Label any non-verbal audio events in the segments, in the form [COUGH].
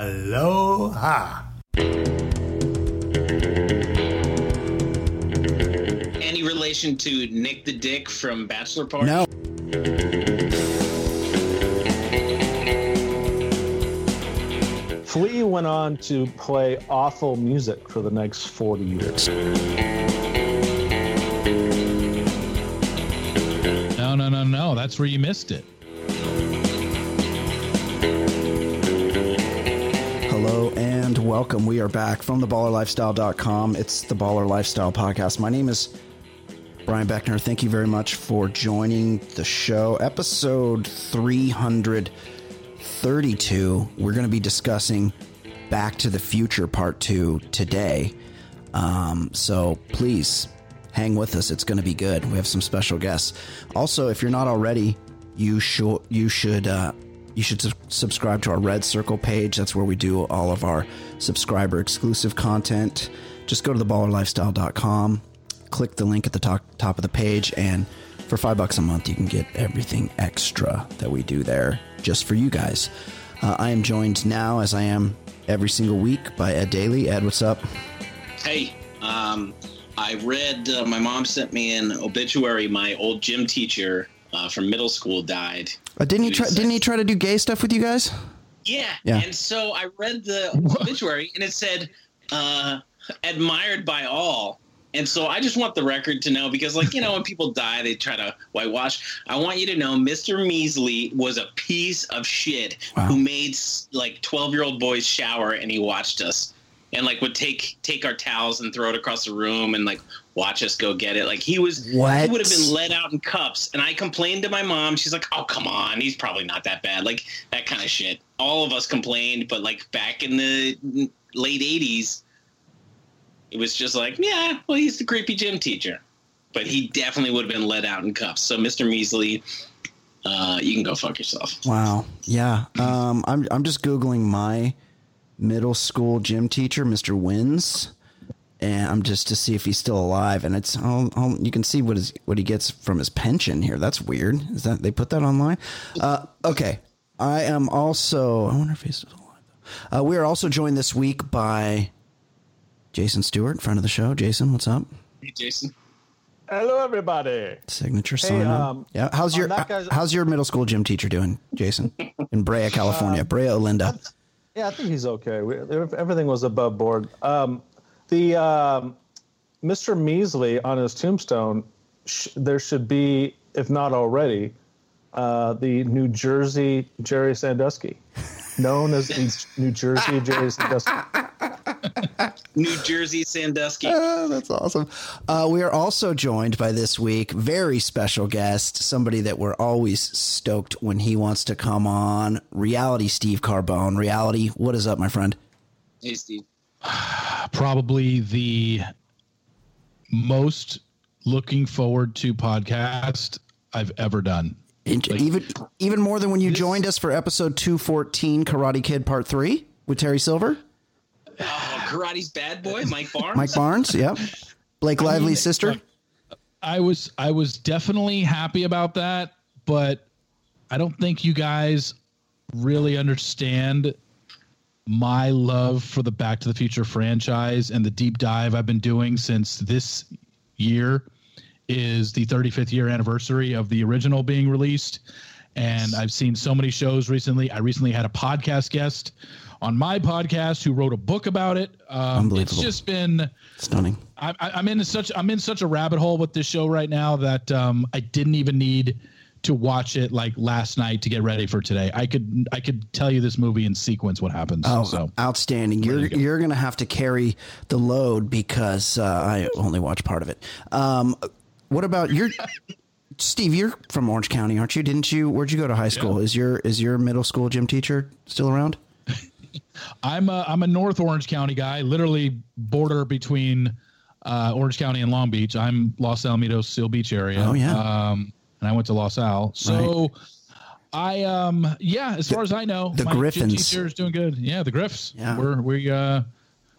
Aloha. Any relation to Nick the Dick from Bachelor Party? No. Flea went on to play awful music for the next 40 years. No, no, no, no. That's where you missed it. Welcome. We are back from theballerlifestyle.com. It's the Baller Lifestyle Podcast. My name is Brian Beckner. Thank you very much for joining the show. Episode 332. We're going to be discussing Back to the Future Part 2 today. Um, so please hang with us. It's going to be good. We have some special guests. Also, if you're not already, you should you should uh, you should su- subscribe to our Red Circle page. That's where we do all of our subscriber exclusive content. Just go to theballerlifestyle.com, click the link at the top, top of the page, and for five bucks a month, you can get everything extra that we do there just for you guys. Uh, I am joined now, as I am every single week, by Ed Daly. Ed, what's up? Hey, um, I read. Uh, my mom sent me an obituary. My old gym teacher uh, from middle school died. Uh, didn't he try? Jeez. Didn't he try to do gay stuff with you guys? Yeah. Yeah. And so I read [LAUGHS] the obituary, and it said uh, admired by all. And so I just want the record to know because, like, you know, when [LAUGHS] people die, they try to whitewash. I want you to know Mr. Measley was a piece of shit Wow. who made like 12 year old boys shower and he watched us and like would take take our towels and throw it across the room and like watch us go get it. Like he was, What? he would have been let out in cups. And I complained to my mom. She's like, "Oh, come on, he's probably not that bad." Like that kind of shit. All of us complained, but like back in the late '80s, it was just like, yeah, well, he's the creepy gym teacher. But he definitely would have been let out in cups. So, Mr. Measley, uh, you can go fuck yourself. Wow. Yeah. Um, I'm I'm just googling my middle school gym teacher, Mr. Wins, and I'm just to see if he's still alive. And it's oh, you can see what is what he gets from his pension here. That's weird. Is that they put that online? Uh, okay. I am also. I wonder if he's still alive. Uh, we are also joined this week by Jason Stewart, friend of the show. Jason, what's up? Hey, Jason. Hello, everybody. Signature sign up. um, yeah. How's your How's your middle school gym teacher doing, Jason? In Brea, California. Brea, Olinda. Yeah, I think he's okay. We, everything was above board. Um, the um, Mr. Measley on his tombstone, sh- there should be, if not already, uh, the New Jersey Jerry Sandusky, known as the New Jersey Jerry Sandusky. [LAUGHS] [LAUGHS] New Jersey Sandusky. Ah, that's awesome. Uh, we are also joined by this week very special guest, somebody that we're always stoked when he wants to come on. Reality Steve Carbone. Reality, what is up, my friend? Hey, Steve. Probably the most looking forward to podcast I've ever done. And even even more than when you joined us for episode two fourteen, Karate Kid Part Three with Terry Silver, Oh, Karate's bad boy, Mike Barnes. Mike Barnes. Yep, Blake Lively's sister. I was I was definitely happy about that, but I don't think you guys really understand my love for the Back to the Future franchise and the deep dive I've been doing since this year is the 35th year anniversary of the original being released. And I've seen so many shows recently. I recently had a podcast guest on my podcast who wrote a book about it. Um, it's just been Stunning. I, I- I'm in such I'm in such a rabbit hole with this show right now that um, I didn't even need to watch it like last night to get ready for today. I could I could tell you this movie in sequence what happens. Oh, so outstanding! You're to go. you're gonna have to carry the load because uh, I only watch part of it. Um, what about your [LAUGHS] Steve? You're from Orange County, aren't you? Didn't you? Where'd you go to high school? Is your is your middle school gym teacher still around? I'm a, I'm a North Orange County guy, literally border between uh, Orange County and Long Beach. I'm Los Alamitos, Seal Beach area. Oh, yeah. Um, and I went to Los Al. So I um yeah, as far as I know, the my Griffins. teacher is doing good. Yeah, the Griffs. Yeah. We're we uh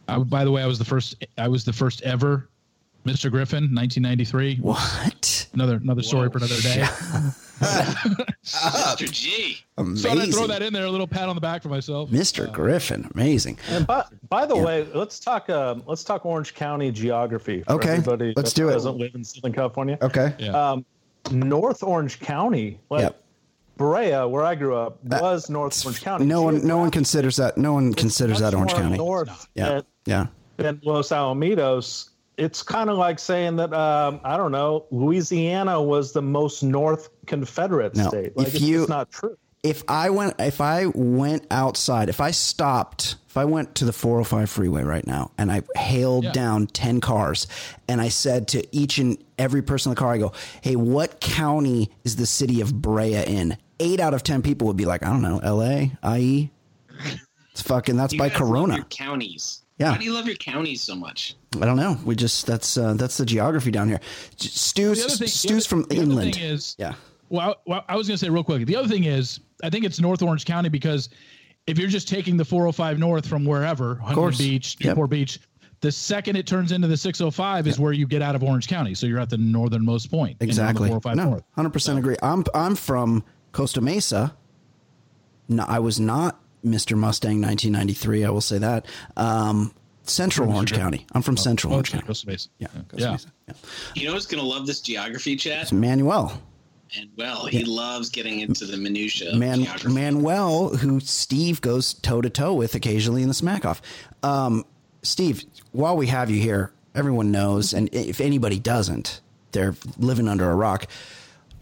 I, by the way, I was the first I was the first ever Mr. Griffin, 1993. What? Another another story for another day. Mr. G. [LAUGHS] So I throw that in there, a little pat on the back for myself. Mr. Griffin, amazing. And by, by the way, let's talk. Um, let's talk Orange County geography. For Okay, everybody let's that do it. Doesn't live in Southern California. Okay. Yeah. Um, North Orange County, like Yep. Brea, where I grew up, was North Orange County. No one, no one considers that. No one considers that Orange County. North Yeah, yeah. than Los Alamitos. It's kind of like saying that um, I don't know. Louisiana was the most North Confederate No, state. Like if it's you- just not true. If I went, if I went outside, if I stopped, if I went to the 405 freeway right now and I hailed Yeah. down 10 cars and I said to each and every person in the car, I go, Hey, what county is the city of Brea in? Eight out of 10 people would be like, I don't know, LA, IE. It's fucking, that's You by guys love Corona. your counties. Yeah. Why do you love your counties so much? I don't know. We just, that's, uh, that's the geography down here. Stu's, The other thing- other- from the inland. thing is, yeah. Well, I, well, I was going to say real quick. The other thing is, I think it's North Orange County because if you're just taking the 405 north from wherever, Huntington. Beach, Yep. Newport Beach, the second it turns into the 605 is where you get out of Orange County. So you're at the northernmost point. and the Exactly. 405 No, north. hundred percent agree. I'm I'm from Costa Mesa. No, I was not Mr. Mustang 1993. I will say that. Um, Central Orange County. I'm from Central Oh, Orange County. Costa Mesa. Yeah, Costa Yeah. Mesa. Yeah. You know who's gonna love this geography chat? It's Manuel. And well, he loves getting into the minutia. Man. Manuel, who Steve goes toe to toe with occasionally in the smack off. Um, Steve, while we have you here, everyone knows, and if anybody doesn't, they're living under a rock.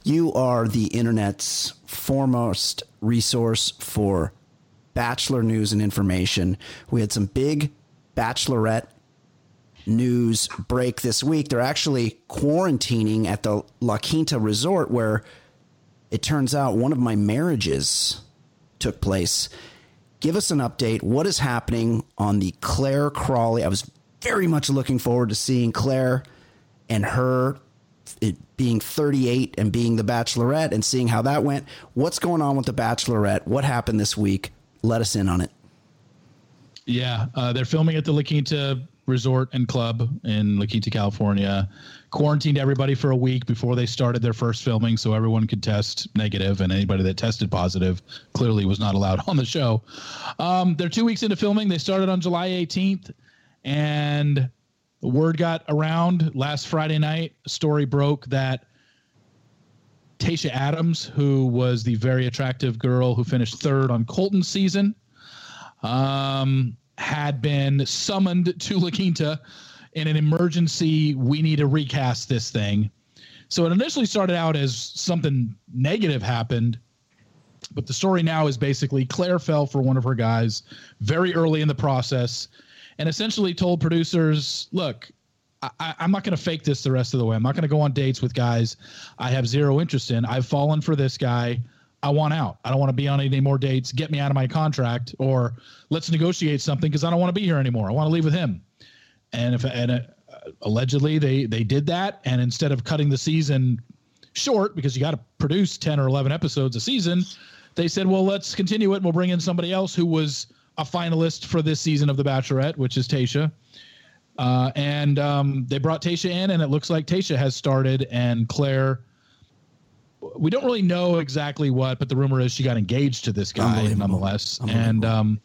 You are the internet's foremost resource for bachelor news and information. We had some big bachelorette news break this week. They're actually quarantining at the La Quinta Resort where it turns out one of my marriages took place. Give us an update. What is happening on the Claire Crawley? I was very much looking forward to seeing Claire and her being 38 and being the bachelorette and seeing how that went. What's going on with the bachelorette? What happened this week? Let us in on it. Yeah, uh, they're filming at the La Quinta Resort and Club in La Quinta, California. Quarantined everybody for a week before they started their first filming, so everyone could test negative, and anybody that tested positive clearly was not allowed [LAUGHS] on the show. Um, they're two weeks into filming. They started on July 18th, and word got around last Friday night. Story broke that Tayshia Adams, who was the very attractive girl who finished third on Colton's season, um, had been summoned to La Quinta in an emergency. We need to recast this thing. So it initially started out as something negative happened, but the story now is basically Claire fell for one of her guys very early in the process and essentially told producers, look, I, I'm not going to fake this the rest of the way. I'm not going to go on dates with guys I have zero interest in. I've fallen for this guy. I want out. I don't want to be on any more dates. Get me out of my contract, or let's negotiate something because I don't want to be here anymore. I want to leave with him. And if and uh, allegedly they they did that, and instead of cutting the season short because you got to produce ten or eleven episodes a season, they said, well, let's continue it. and We'll bring in somebody else who was a finalist for this season of The Bachelorette, which is Tayshia. Uh, and um, they brought Tayshia in, and it looks like Tayshia has started, and Claire. We don't really know exactly what, but the rumor is she got engaged to this guy nonetheless. And um,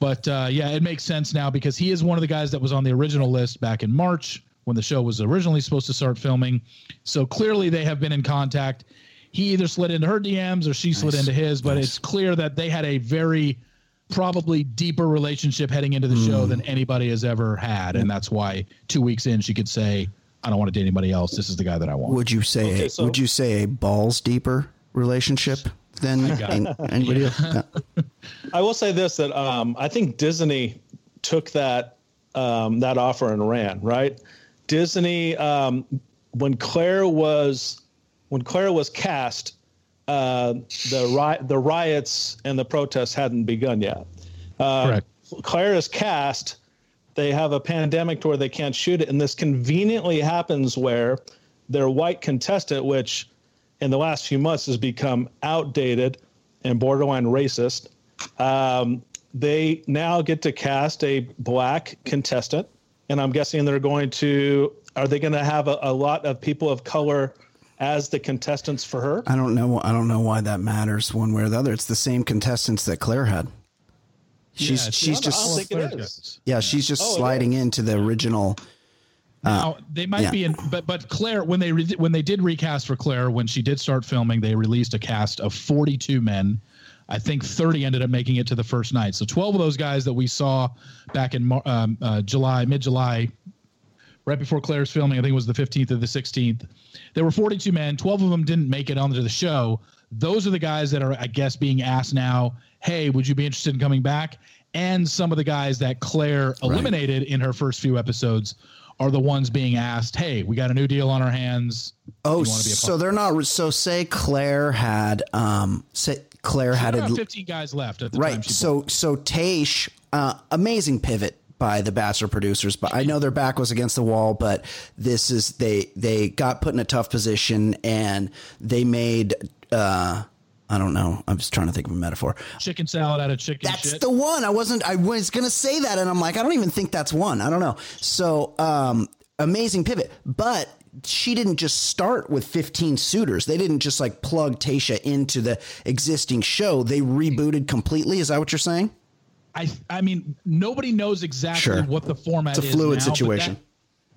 but uh, yeah, it makes sense now because he is one of the guys that was on the original list back in March when the show was originally supposed to start filming. So clearly they have been in contact. He either slid into her DMs or she slid into his, but it's clear that they had a very probably deeper relationship heading into the show than anybody has ever had. And that's why two weeks in she could say, I don't want to date anybody else. This is the guy that I want. Would you say Okay, a, so- would you say a balls deeper relationship than got an- [LAUGHS] anybody else? Yeah. I will say this that um, I think Disney took that um, that offer and ran right. Disney um, when Claire was when Claire was cast, uh, the ri- the riots and the protests hadn't begun yet. Uh, Correct. Claire is cast, they have a pandemic to where they can't shoot it, and this conveniently happens where their white contestant, which in the last few months has become outdated and borderline racist, um, they now get to cast a black contestant, and I'm guessing they're going to. Are they going to have a, a lot of people of color as the contestants for her? I don't know. I don't know why that matters one way or the other. It's the same contestants that Claire had. She's Yeah, she's I don't just think it Claire is. does. yeah she's just Oh, it sliding into the original. Now they might yeah. be in, but but Claire when they re- when they did recast for Claire when she did start filming, they released a cast of 42 men. I think 30 ended up making it to the first night. So 12 of those guys that we saw back in Mar- um, uh, July, mid July, right before Claire's filming, I think it was the 15th or the 16th. There were 42 men. 12 of them didn't make it onto the show. Those are the guys that are, I guess, being asked now, hey, would you be interested in coming back? And some of the guys that Claire eliminated in her first few episodes are the ones being asked, hey, we got a new deal on our hands. Oh, you be a so they're not. So say Claire had um say Claire had a 15 guys left at the time. right. So so Taish, uh, amazing pivot by the Bachelor producers, but I know their back was against the wall. But this is they they got put in a tough position and they made. uh I don't know. I'm just trying to think of a metaphor. chicken salad out of chicken That's shit. the one. I wasn't. I was gonna say that, and I'm like, I don't even think that's one. I don't know. So, um, amazing pivot, but she didn't just start with 15 suitors. They didn't just like plug Tayshia into the existing show. They rebooted completely. Is that what you're saying? I I mean nobody knows exactly Sure. what the format is. It's a fluid now, situation. that-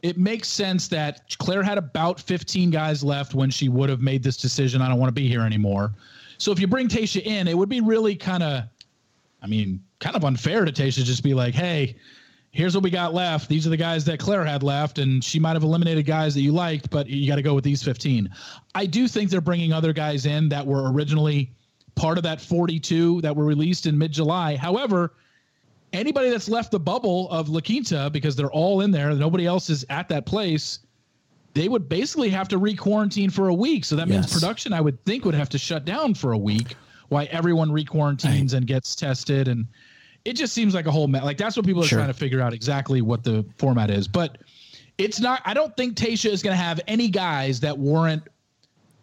it makes sense that Claire had about 15 guys left when she would have made this decision. I don't want to be here anymore. So if you bring Tayshia in, it would be really kind of, I mean, kind of unfair to Tayshia to just be like, hey, here's what we got left. These are the guys that Claire had left, and she might have eliminated guys that you liked, but you got to go with these 15. I do think they're bringing other guys in that were originally part of that 42 that were released in mid July. However, anybody that's left the bubble of La Quinta because they're all in there, nobody else is at that place. They would basically have to re-quarantine for a week. So that means production, I would think, would have to shut down for a week while everyone re-quarantines and gets tested. And it just seems like a whole mess. Like that's what people are Sure. trying to figure out exactly what the format is. But it's not. I don't think Tayshia is going to have any guys that weren't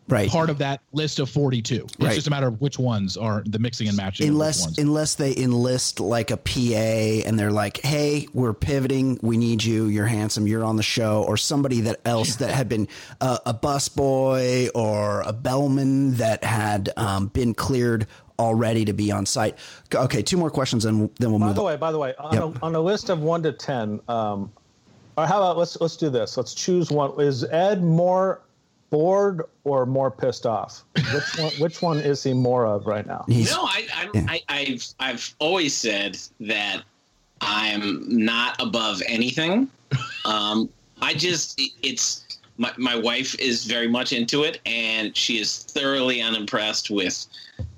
Right. part of that list of 42. It's Right. just a matter of which ones are the mixing and matching. unless ones. unless they enlist like a PA and they're like, "Hey, we're pivoting. We need you. You're handsome. You're on the show," or somebody that else that had been uh, a bus boy or a bellman that had um, been cleared already to be on site. Okay, two more questions and then we'll By move. By the on. way, by the way, on, Yep. a, on a list of one to ten, um, or how about let's let's do this. Let's choose one. Is Ed more bored or more pissed off? Which one? [LAUGHS] Which one is he more of right now? He's- No, I, I, I, I've, I've always said that I'm not above anything. [LAUGHS] Um, I just, it's my, my wife is very much into it, and she is thoroughly unimpressed with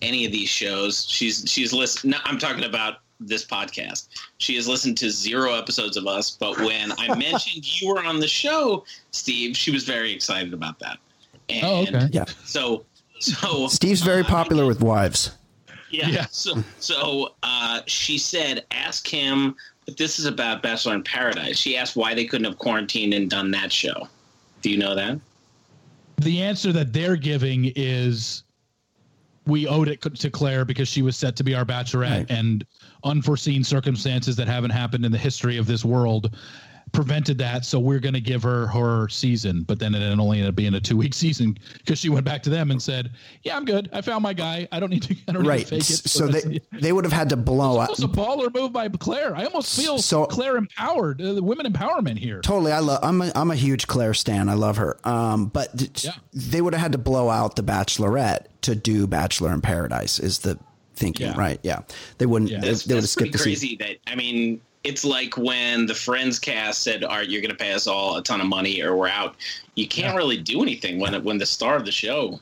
any of these shows. She's, she's listened. No, I'm talking about this podcast. She has listened to zero episodes of us, but when I [LAUGHS] mentioned you were on the show, Steve, she was very excited about that. And Oh, okay. Yeah. So, so Steve's very uh, popular with wives. yeah. Yeah. So, so uh, she said, ask him. But this is about Bachelor in Paradise. She asked why they couldn't have quarantined and done that show. Do you know that? the answer that they're giving is we owed it to Claire because she was set to be our bachelorette Right. and unforeseen circumstances that haven't happened in the history of this world prevented that so we're going to give her her season but then it only ended up being a two week [LAUGHS] season because she went back to them and said yeah i'm good i found my guy i don't need to [LAUGHS] i don't Right. need to fake it So they [LAUGHS] it. they would have had to blow out. Almost a baller move by Claire. I almost feel So- Claire empowered, uh, the women empowerment here. Totally, I love. I'm a, I'm a huge Claire stan. I love her. Um, but th- Yeah. they would have had to blow out the Bachelorette to do Bachelor in Paradise. Is the thinking Yeah. right? Yeah, they wouldn't. Yeah. They, That's, they would have that's pretty skipped the season. crazy. That I mean, it's like when the Friends cast said, "All right, you're going to pay us all a ton of money, or we're out." You can't really do anything when when the star of the show.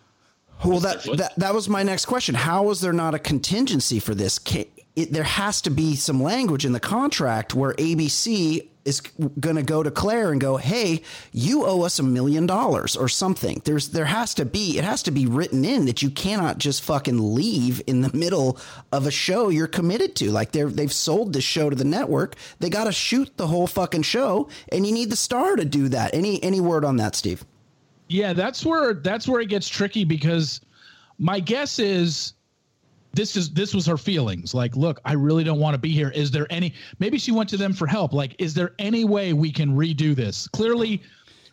Well, that, that that was my next question. How is there not a contingency for this? It, there has to be some language in the contract where ABC is going to go to Claire and go, "Hey, you owe us a million dollars or something." There's there has to be it has to be written in that you cannot just fucking leave in the middle of a show you're committed to. Like they're they've sold this show to the network. They got to shoot the whole fucking show, and you need the star to do that. Any any word on that, Steve? Yeah, that's where that's where it gets tricky because my guess is this is this was her feelings. Like look i really don't want to be here. Is there any maybe she went to them for help. Like is there any way we can redo this? Clearly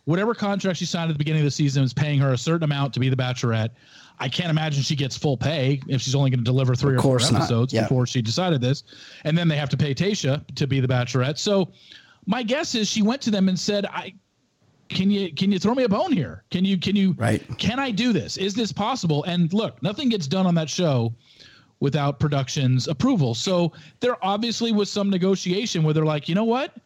whatever contract she signed at the beginning of the season is paying her a certain amount to be the bachelorette. I can't imagine she gets full pay if she's only going to deliver three Of or four not. episodes Yeah. before she decided this. And then they have to pay tasha to be the bachelorette. So my guess is she went to them and said i can you can you throw me a bone here? Can you can you Right. can i do this? Is this possible? And look nothing gets done on that show without production's approval. So there obviously was some negotiation where they're like, you know what?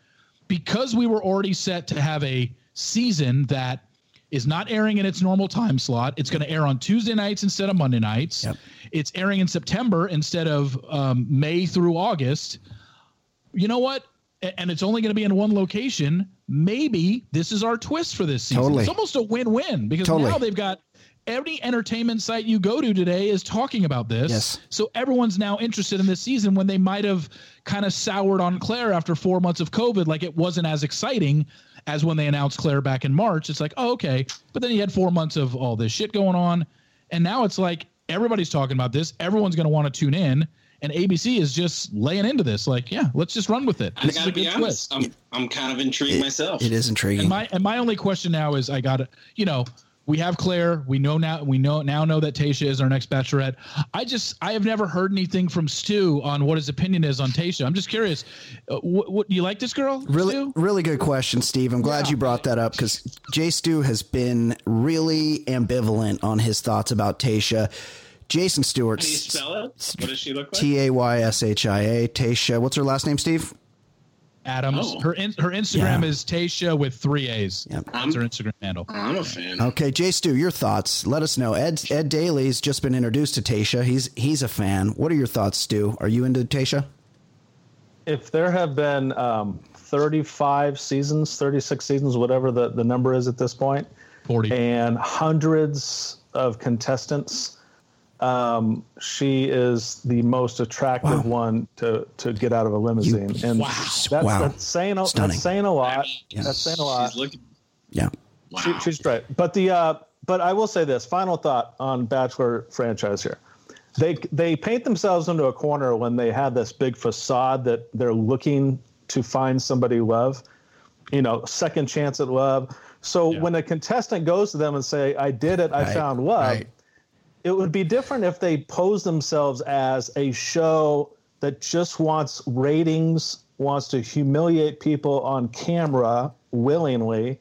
Because we were already set to have a season that is not airing in its normal time slot, it's going to air on Tuesday nights instead of Monday nights. Yep. It's airing in September instead of um, May through August. You know what? And it's only going to be in one location. Maybe this is our twist for this season. Totally. It's almost a win-win because Totally. now they've got every entertainment site you go to today is talking about this. Yes. So everyone's now interested in this season when they might have kind of soured on Claire after four months of COVID. Like it wasn't as exciting as when they announced Claire back in March. It's like, oh, okay. But then you had four months of all this shit going on. And now it's like everybody's talking about this. Everyone's going to want to tune in. And ABC is just laying into this. Like, yeah, let's just run with it. I This is gotta a be good honest. twist. I'm I'm kind of intrigued myself. It is intriguing. And my and my only question now is I got to you know we have Claire. We know now we know now know that Tayshia is our next Bachelorette. I just I have never heard anything from Stu on what his opinion is on Tayshia. I'm just curious. Uh, what, what do you like this girl? Really, Stu? really good question, Steve. I'm glad you brought that up because Jay Stu has been really ambivalent on his thoughts about Tayshia. Jason Stewart, How do you spell it? What does she look like? T A Y S H I A, Tayshia. What's her last name, Steve? Adams. Oh. Her in, her Instagram Yeah. is Tayshia with three A's. Yep. That's her Instagram handle. I'm a fan. Okay, Jay Stu, your thoughts. Let us know. Ed Ed Daly's just been introduced to Tayshia. He's he's a fan. What are your thoughts, Stu? Are you into Tayshia? if there have been um, 35 seasons, 36 seasons, whatever the, the number is at this point, Forty. and hundreds of contestants, um, she is the most attractive one to, to get out of a limousine. and Wow. that's, Wow. that's saying a, Stunning. that's saying a lot. Yeah. That's saying a lot. She's looking. Yeah. Wow. She, she's great. But the uh, but I will say this final thought on Bachelor franchise here. They they paint themselves into a corner when they have this big facade that they're looking to find somebody love, you know, second chance at love. So Yeah. when a contestant goes to them and say, "I did it, I Right, found love," right. It would be different if they pose themselves as a show that just wants ratings, wants to humiliate people on camera willingly,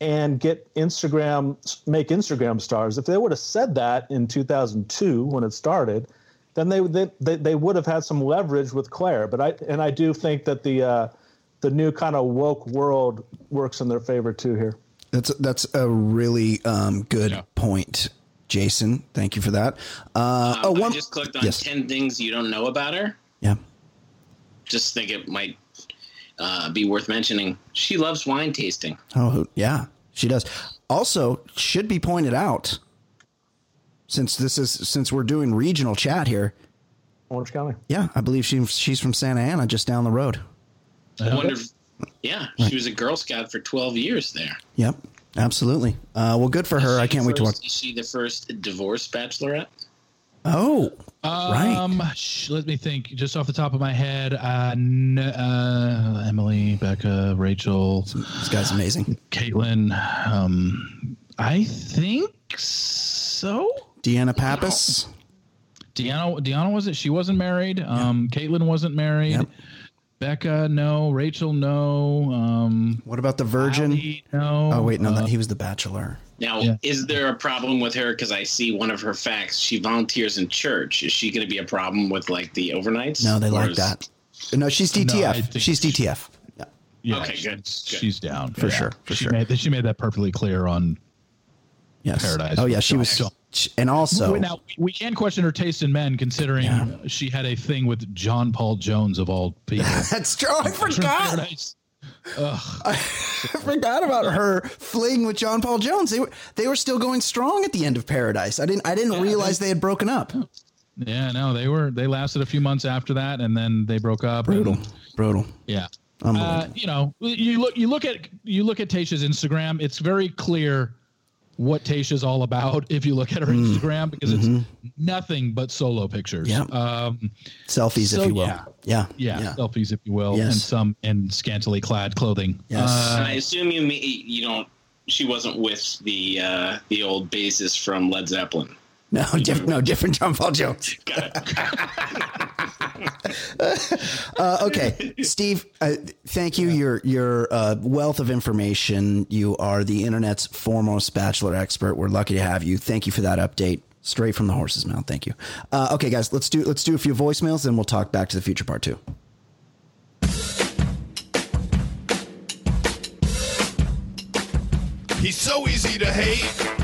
and get Instagram, make Instagram stars. If they would have said that in 2002 when it started, then they they, they, they would have had some leverage with Claire. But I and I do think that the uh, the new kind of woke world works in their favor too here. That's that's a really um, good Yeah. point, Jason. Thank you for that. Uh, oh, Um, one. I just clicked on yes. 10 things you don't know about her. Yeah. Just think it might uh, be worth mentioning. She loves wine tasting. Oh, yeah, she does. Also, should be pointed out, since this is since we're doing regional chat here. Orange County. Yeah, I believe she she's from Santa Ana, just down the road. I wonder if, yeah, she was a Girl Scout for 12 years there. Yep, absolutely. Uh, well, good for her. I can't the wait to watch. Is she the first divorced bachelorette? Oh, right. Um, sh- let me think. Just off the top of my head, uh, n- uh, Emily, Becca, Rachel, This guy's amazing. Caitlin. Um, I think so. Deanna Pappas. Deanna, Deanna wasn't. She wasn't married. Um, Caitlin wasn't married. Yep. Becca, no. Rachel, no. Um, What about the Virgin? Ali, no. Oh wait, no, Uh, that he was the Bachelor. Now, Yeah. is there a problem with her? Because I see one of her facts. She volunteers in church. Is she going to be a problem with like the overnights? No, they like is- that. No, she's No, I DTF. think she's she- DTF. Yeah. Yeah, Okay, she- good, good. She's down For sure, for she sure. Made, she made that perfectly clear on. Yes. Paradise Oh yeah, she was. John. And also, now we can question her taste in men, considering Yeah. she had a thing with John Paul Jones of all people. [LAUGHS] that's true. I [LAUGHS] forgot. [LAUGHS] I forgot about her fling with John Paul Jones. They were they were still going strong at the end of Paradise. I didn't I didn't realize they had broken up. Yeah, no, they were. They lasted a few months after that, and then they broke up. and- Brutal, brutal. yeah. Uh, you know, you look you look at you look at Tayshia's Instagram. It's very clear what Tayshia's all about if you look at her Instagram because it's nothing but solo pictures. Yeah. Um, Selfies, So, if you will. yeah. Yeah, yeah, selfies, if you will, Yes. and some in scantily clad clothing. Yes. Uh, I assume you me- you don't. She wasn't with the uh, the old bassist from Led Zeppelin. No, [LAUGHS] diff- no, different John Paul Jones. [LAUGHS] [LAUGHS] Uh, okay, Steve. Uh, thank you. Your your uh, wealth of information. You are the internet's foremost bachelor expert. We're lucky to have you. Thank you for that update. Straight from the horse's mouth. Thank you. Uh, okay, guys, let's do let's do a few voicemails, and we'll talk back to the future part two. He's so easy to hate.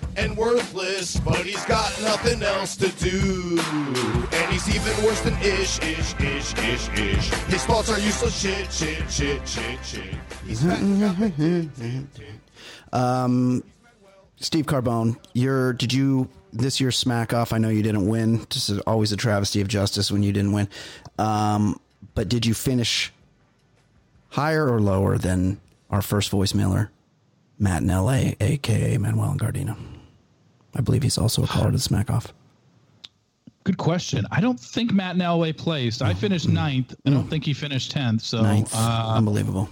And worthless, but he's got nothing else to do. And he's even worse than ish, ish, ish, ish, ish. His thoughts are useless shit, shit, shit, shit, shit. He's got Steve Carbone, your did you this year's smack off? I know you didn't win. This is always a travesty of justice when you didn't win. Um, but did you finish higher or lower than our first voicemailer, Matt in LA, aka Manuel and Gardino? I believe he's also a caller to the smack off. Good question. I don't think Matt in LA placed. I finished ninth. I don't think he finished tenth. So, Ninth, uh, unbelievable.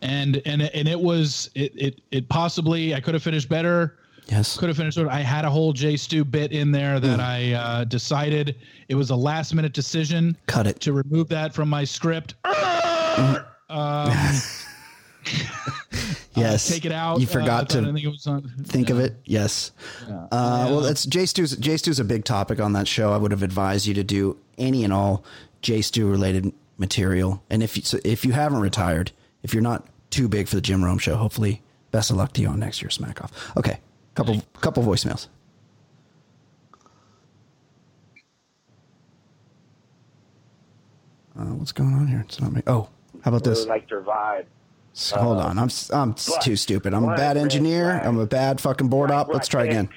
and and and it was it it it possibly I could have finished better. Yes, Could have finished. I had a whole J Stu bit in there that I uh, decided it was a last minute decision cut it. to remove that from my script. Um, [LAUGHS] [LAUGHS] Yes, take it out. You Uh, forgot thought- I to think it was on. [LAUGHS] think of it. Yes. Uh, well, that's J Stu's. J Stu's a big topic on that show. I would have advised you to do any and all J Stu related material. And if you, so if you haven't retired, if you're not too big for the Jim Rome show, hopefully, best of luck to you on next year's Smack Off. Okay, couple couple voicemails. Uh, what's going on here? It's not me. Oh, how about this? really liked her vibe. So, Hold on, I'm I'm but too stupid. I'm a bad engineer. I'm a bad fucking board op. Let's try Right, again.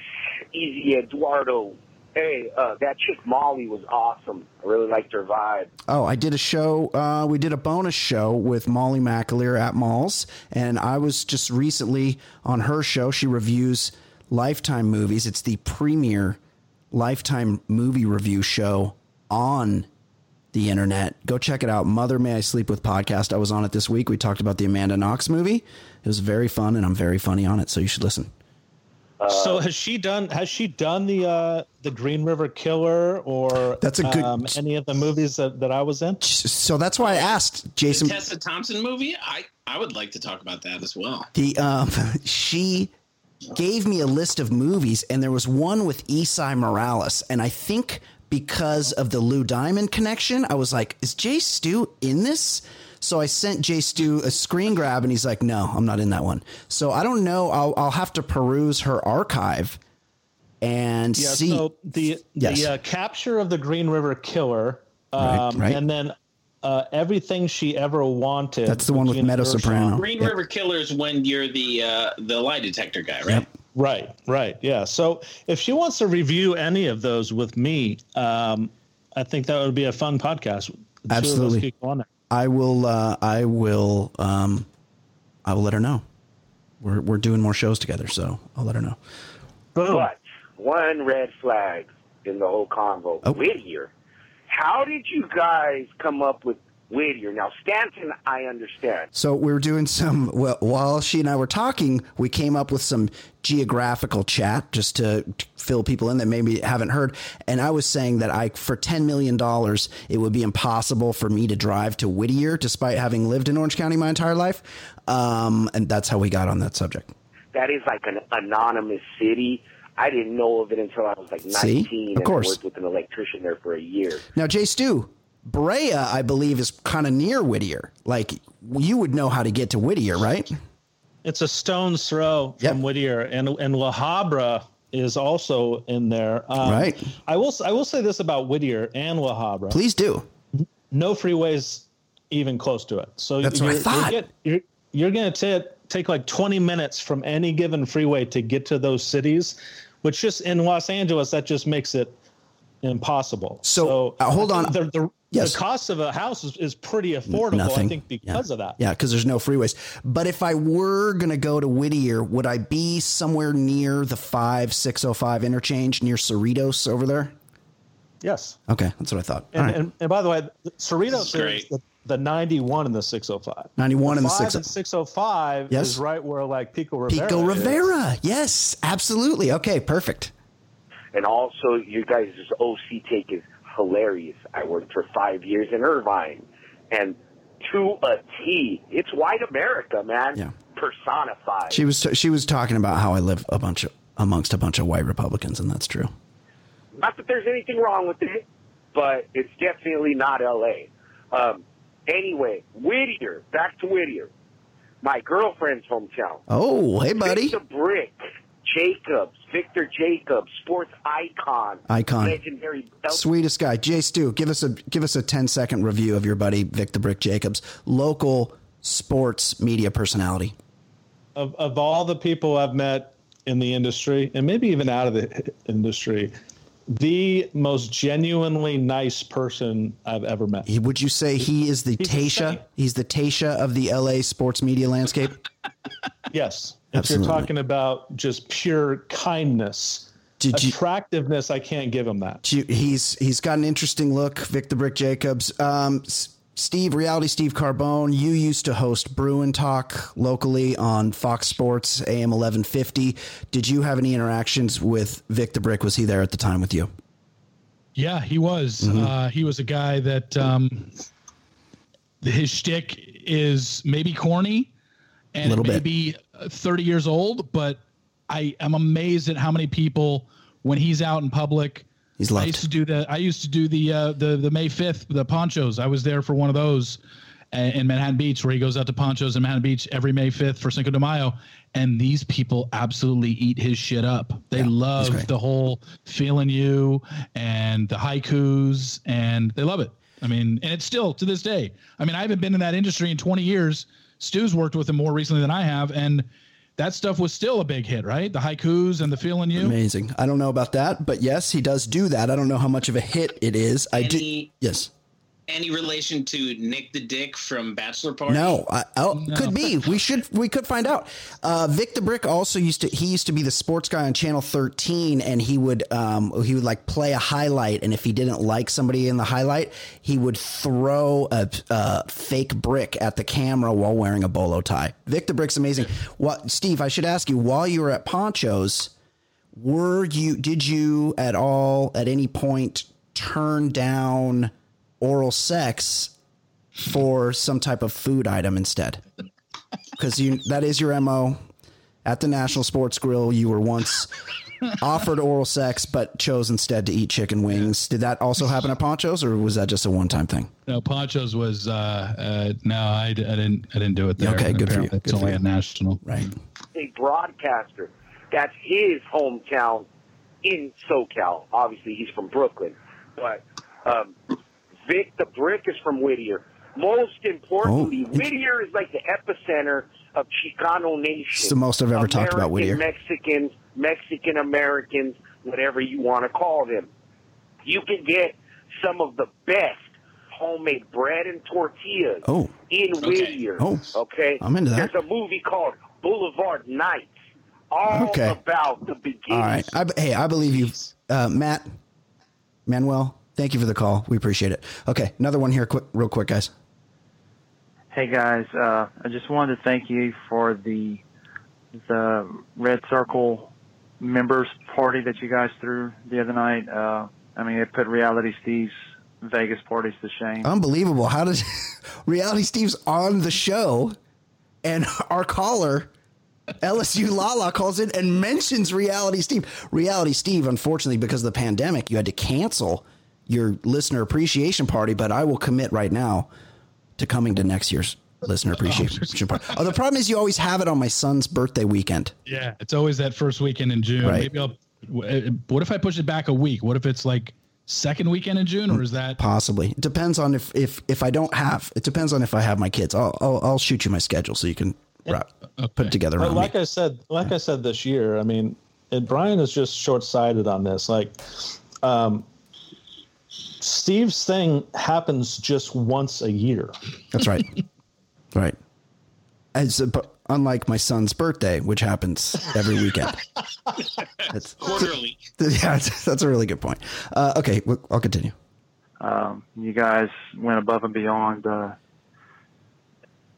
Easy Eduardo. Hey, uh, that chick Molly was awesome. I really liked her vibe. Oh, I did a show. Uh, we did a bonus show with Molly McAleer at Malls, and I was just recently on her show. She reviews Lifetime movies. It's the premier Lifetime movie review show on the internet. Go check it out. Mother May I Sleep with podcast. I was on it this week. We talked about the Amanda Knox movie. It was very fun, and I'm very funny on it. So you should listen. so has she done? Has she done the uh, the Green River Killer or That's a good- um, any of the movies that, that I was in? So that's why I asked The Jason. Tessa Thompson movie. I I would like to talk about that as well. The um, [LAUGHS] she gave me a list of movies, and there was one with Esai Morales, and I think because of the Lou Diamond connection, I was like, "Is Jay Stu in this?" So I sent Jay Stu a screen grab, and he's like, "No, I'm not in that one." So I don't know. I'll I'll have to peruse her archive and Yeah. see. So the Yes. the uh, capture of the Green River Killer, um, right. and then uh, everything she ever wanted. That's the one with Gina Meadow Soprano. Green River Killers when you're the uh, the lie detector guy, right? Yep. Right, right, yeah. So if she wants to review any of those with me, um, I think that would be a fun podcast. The two of us Absolutely. could go on there. I will. Uh, I will. Um, I will let her know. We're we're doing more shows together, so I'll let her know. Boom. But one red flag in the whole convo. Oh. Whittier. How did you guys come up with Whittier. Now, Stanton, I understand. So we were doing some, well, while she and I were talking, we came up with some geographical chat just to fill people in that maybe haven't heard. And I was saying that I, for $10 million, it would be impossible for me to drive to Whittier despite having lived in Orange County my entire life. Um, and that's how we got on that subject. That is like an anonymous city. I didn't know of it until I was like 19 See? Of and. I worked with an electrician there for a year. Now, Jay Stu, Brea, I believe, is kind of near Whittier. Like, you would know how to get to Whittier, right? It's a stone's throw Yep. from Whittier, and and La Habra is also in there. Um, Right. I will I will say this about Whittier and La Habra: Please do. no freeways even close to it. So That's what I thought. You're, you're, you're going to take like 20 minutes from any given freeway to get to those cities, which just in Los Angeles that just makes it impossible. So, uh, hold on. The, the, Yes. the cost of a house is, is pretty affordable. Nothing. I think because yeah. of that. Yeah, because there's no freeways. But if I were going to go to Whittier, would I be somewhere near the 5605 interchange near Cerritos over there? Yes. Okay, that's what I thought. And, right. and, and by the way, Cerritos is great. the, the 91 and the 605. 91 and the 5 605. and 605 Yes. is right where like Pico Rivera. Pico is. Rivera. Yes, absolutely. Okay, perfect. And also, you guys' OC take is hilarious. I worked for five years in Irvine, and to a T, it's white America, man. Yeah. Personified. She was she was talking about how I live a bunch of amongst a bunch of white Republicans, and that's true. Not that there's anything wrong with it, but it's definitely not L.A. Um, anyway, Whittier. Back to Whittier. My girlfriend's hometown. Oh, hey, buddy. Victor Brick, Jacobs, Victor Jacobs, sports icon, Icon. legendary. Sweetest guy, Jay Stu. Give us a give us a 10 second review of your buddy Vic the Brick Jacobs, local sports media personality. of, of all the people I've met in the industry, and maybe even out of the industry, the most genuinely nice person I've ever met. Would you say he is the He's Tayshia? He's the Tayshia of the LA sports media landscape. Yes. If Absolutely. you're talking about just pure kindness, Did you? attractiveness, I can't give him that. you- He's he's got an interesting look, Vic the Brick Jacobs. Um, Steve, reality Steve Carbone. You used to host Bruin Talk locally on Fox Sports AM eleven fifty. Did you have any interactions with Vic the Brick? Was he there at the time with you? Yeah, he was. Mm-hmm. Uh, he was a guy that um, his shtick is maybe corny and Little it may bit. be uh, 30 years old, but I am amazed at how many people when he's out in public. He's I used to do the. I used to do the uh, the the May 5th the ponchos. I was there for one of those uh, in Manhattan Beach where he goes out to ponchos in Manhattan Beach every May 5th for Cinco de Mayo. And these people absolutely eat his shit up. They great. love the whole feeling you and the haikus and they love it. I mean, and it's still to this day. I mean, I haven't been in that industry in 20 years. Stu's worked with him more recently than I have. And that stuff was still a big hit, right? The haikus and the feeling you. Amazing. I don't know about that, but yes, he does do that. I don't know how much of a hit it is. I do. Any Yes. Any relation to Nick the Dick from Bachelor Party? No, I, oh, could be. We should. We could find out. Uh, Vic the Brick also used to. He used to be the sports guy on Channel 13, and he would. Um, he would like play a highlight, and if he didn't like somebody in the highlight, he would throw a, a fake brick at the camera while wearing a bolo tie. Vic the Brick's amazing. What, Steve? I should ask you. While you were at Ponchos, were you? Did you at all at any point turn down oral sex for some type of food item instead because you that is your mo at the national sports grill you were once offered oral sex but chose instead to eat chicken wings did that also happen at ponchos or was that just a one-time thing No, Ponchos was uh, uh no, I, d- I didn't I didn't do it there. Okay, good for you. Apparently It's Good for only you. a national. right a broadcaster. That's his hometown in SoCal. Obviously, he's from Brooklyn, but um, Vic the Brick is from Whittier. Most importantly, Oh. Whittier is like the epicenter of Chicano Nation. It's the most I've ever talked about Whittier. Mexicans, Mexican Americans, whatever you want to call them. You can get some of the best homemade bread and tortillas Oh. in Whittier. Oh. okay. I'm into that. There's a movie called Boulevard Nights, all Okay. about the beginning. all right I, hey i believe you uh, matt manuel thank you for the call we appreciate it okay another one here quick real quick guys Hey guys, uh, I just wanted to thank you for the the Red Circle members party that you guys threw the other night. Uh, I mean, it put Reality Steve's Vegas parties to shame. Unbelievable. How did [LAUGHS] Reality Steve's on the show and our caller LSU Lala calls in and mentions Reality Steve. Reality Steve, unfortunately, because of the pandemic, you had to cancel your listener appreciation party, but I will commit right now to coming to next year's listener appreciation party. Oh, the problem is you always have it on my son's birthday weekend. Yeah, it's always that first weekend in June. Right. Maybe I'll. What if I push it back a week? What if it's like second weekend in June, or is that Possibly. It depends on if if if I don't have. It depends on if I have my kids. I'll I'll, I'll shoot you my schedule so you can wrap, put it together. But around like me. I said, like I said this year, I mean, and Brian is just short sighted on this. Like, um, Steve's thing happens just once a year. That's right. [LAUGHS] right. As a, unlike my son's birthday, which happens every weekend. [LAUGHS] That's, Quarterly. [LAUGHS] yeah, that's, that's a really good point. Uh, okay, well, I'll continue. Um, you guys went above and beyond. Uh,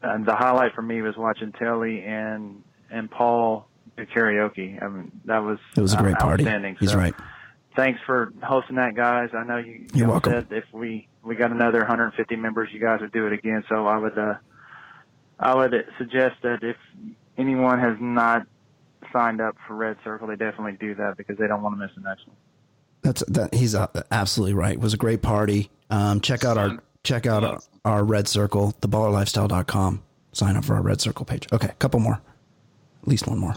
and the highlight for me was watching Telly and and Paul do karaoke. I mean, that was It was a great uh, party. Outstanding. He's So, right. Thanks for hosting that, guys. I know you. You're y'all welcome. Said if we we got another 150 members, you guys would do it again. So I would uh, I would suggest that if anyone has not signed up for Red Circle, they definitely do that because they don't want to miss the next one. That's that. He's uh, absolutely right. It was a great party. Um, check out our check out our, our Red Circle, theballerlifestyle.com. Sign up for our Red Circle page. Okay, a couple more, at least one more.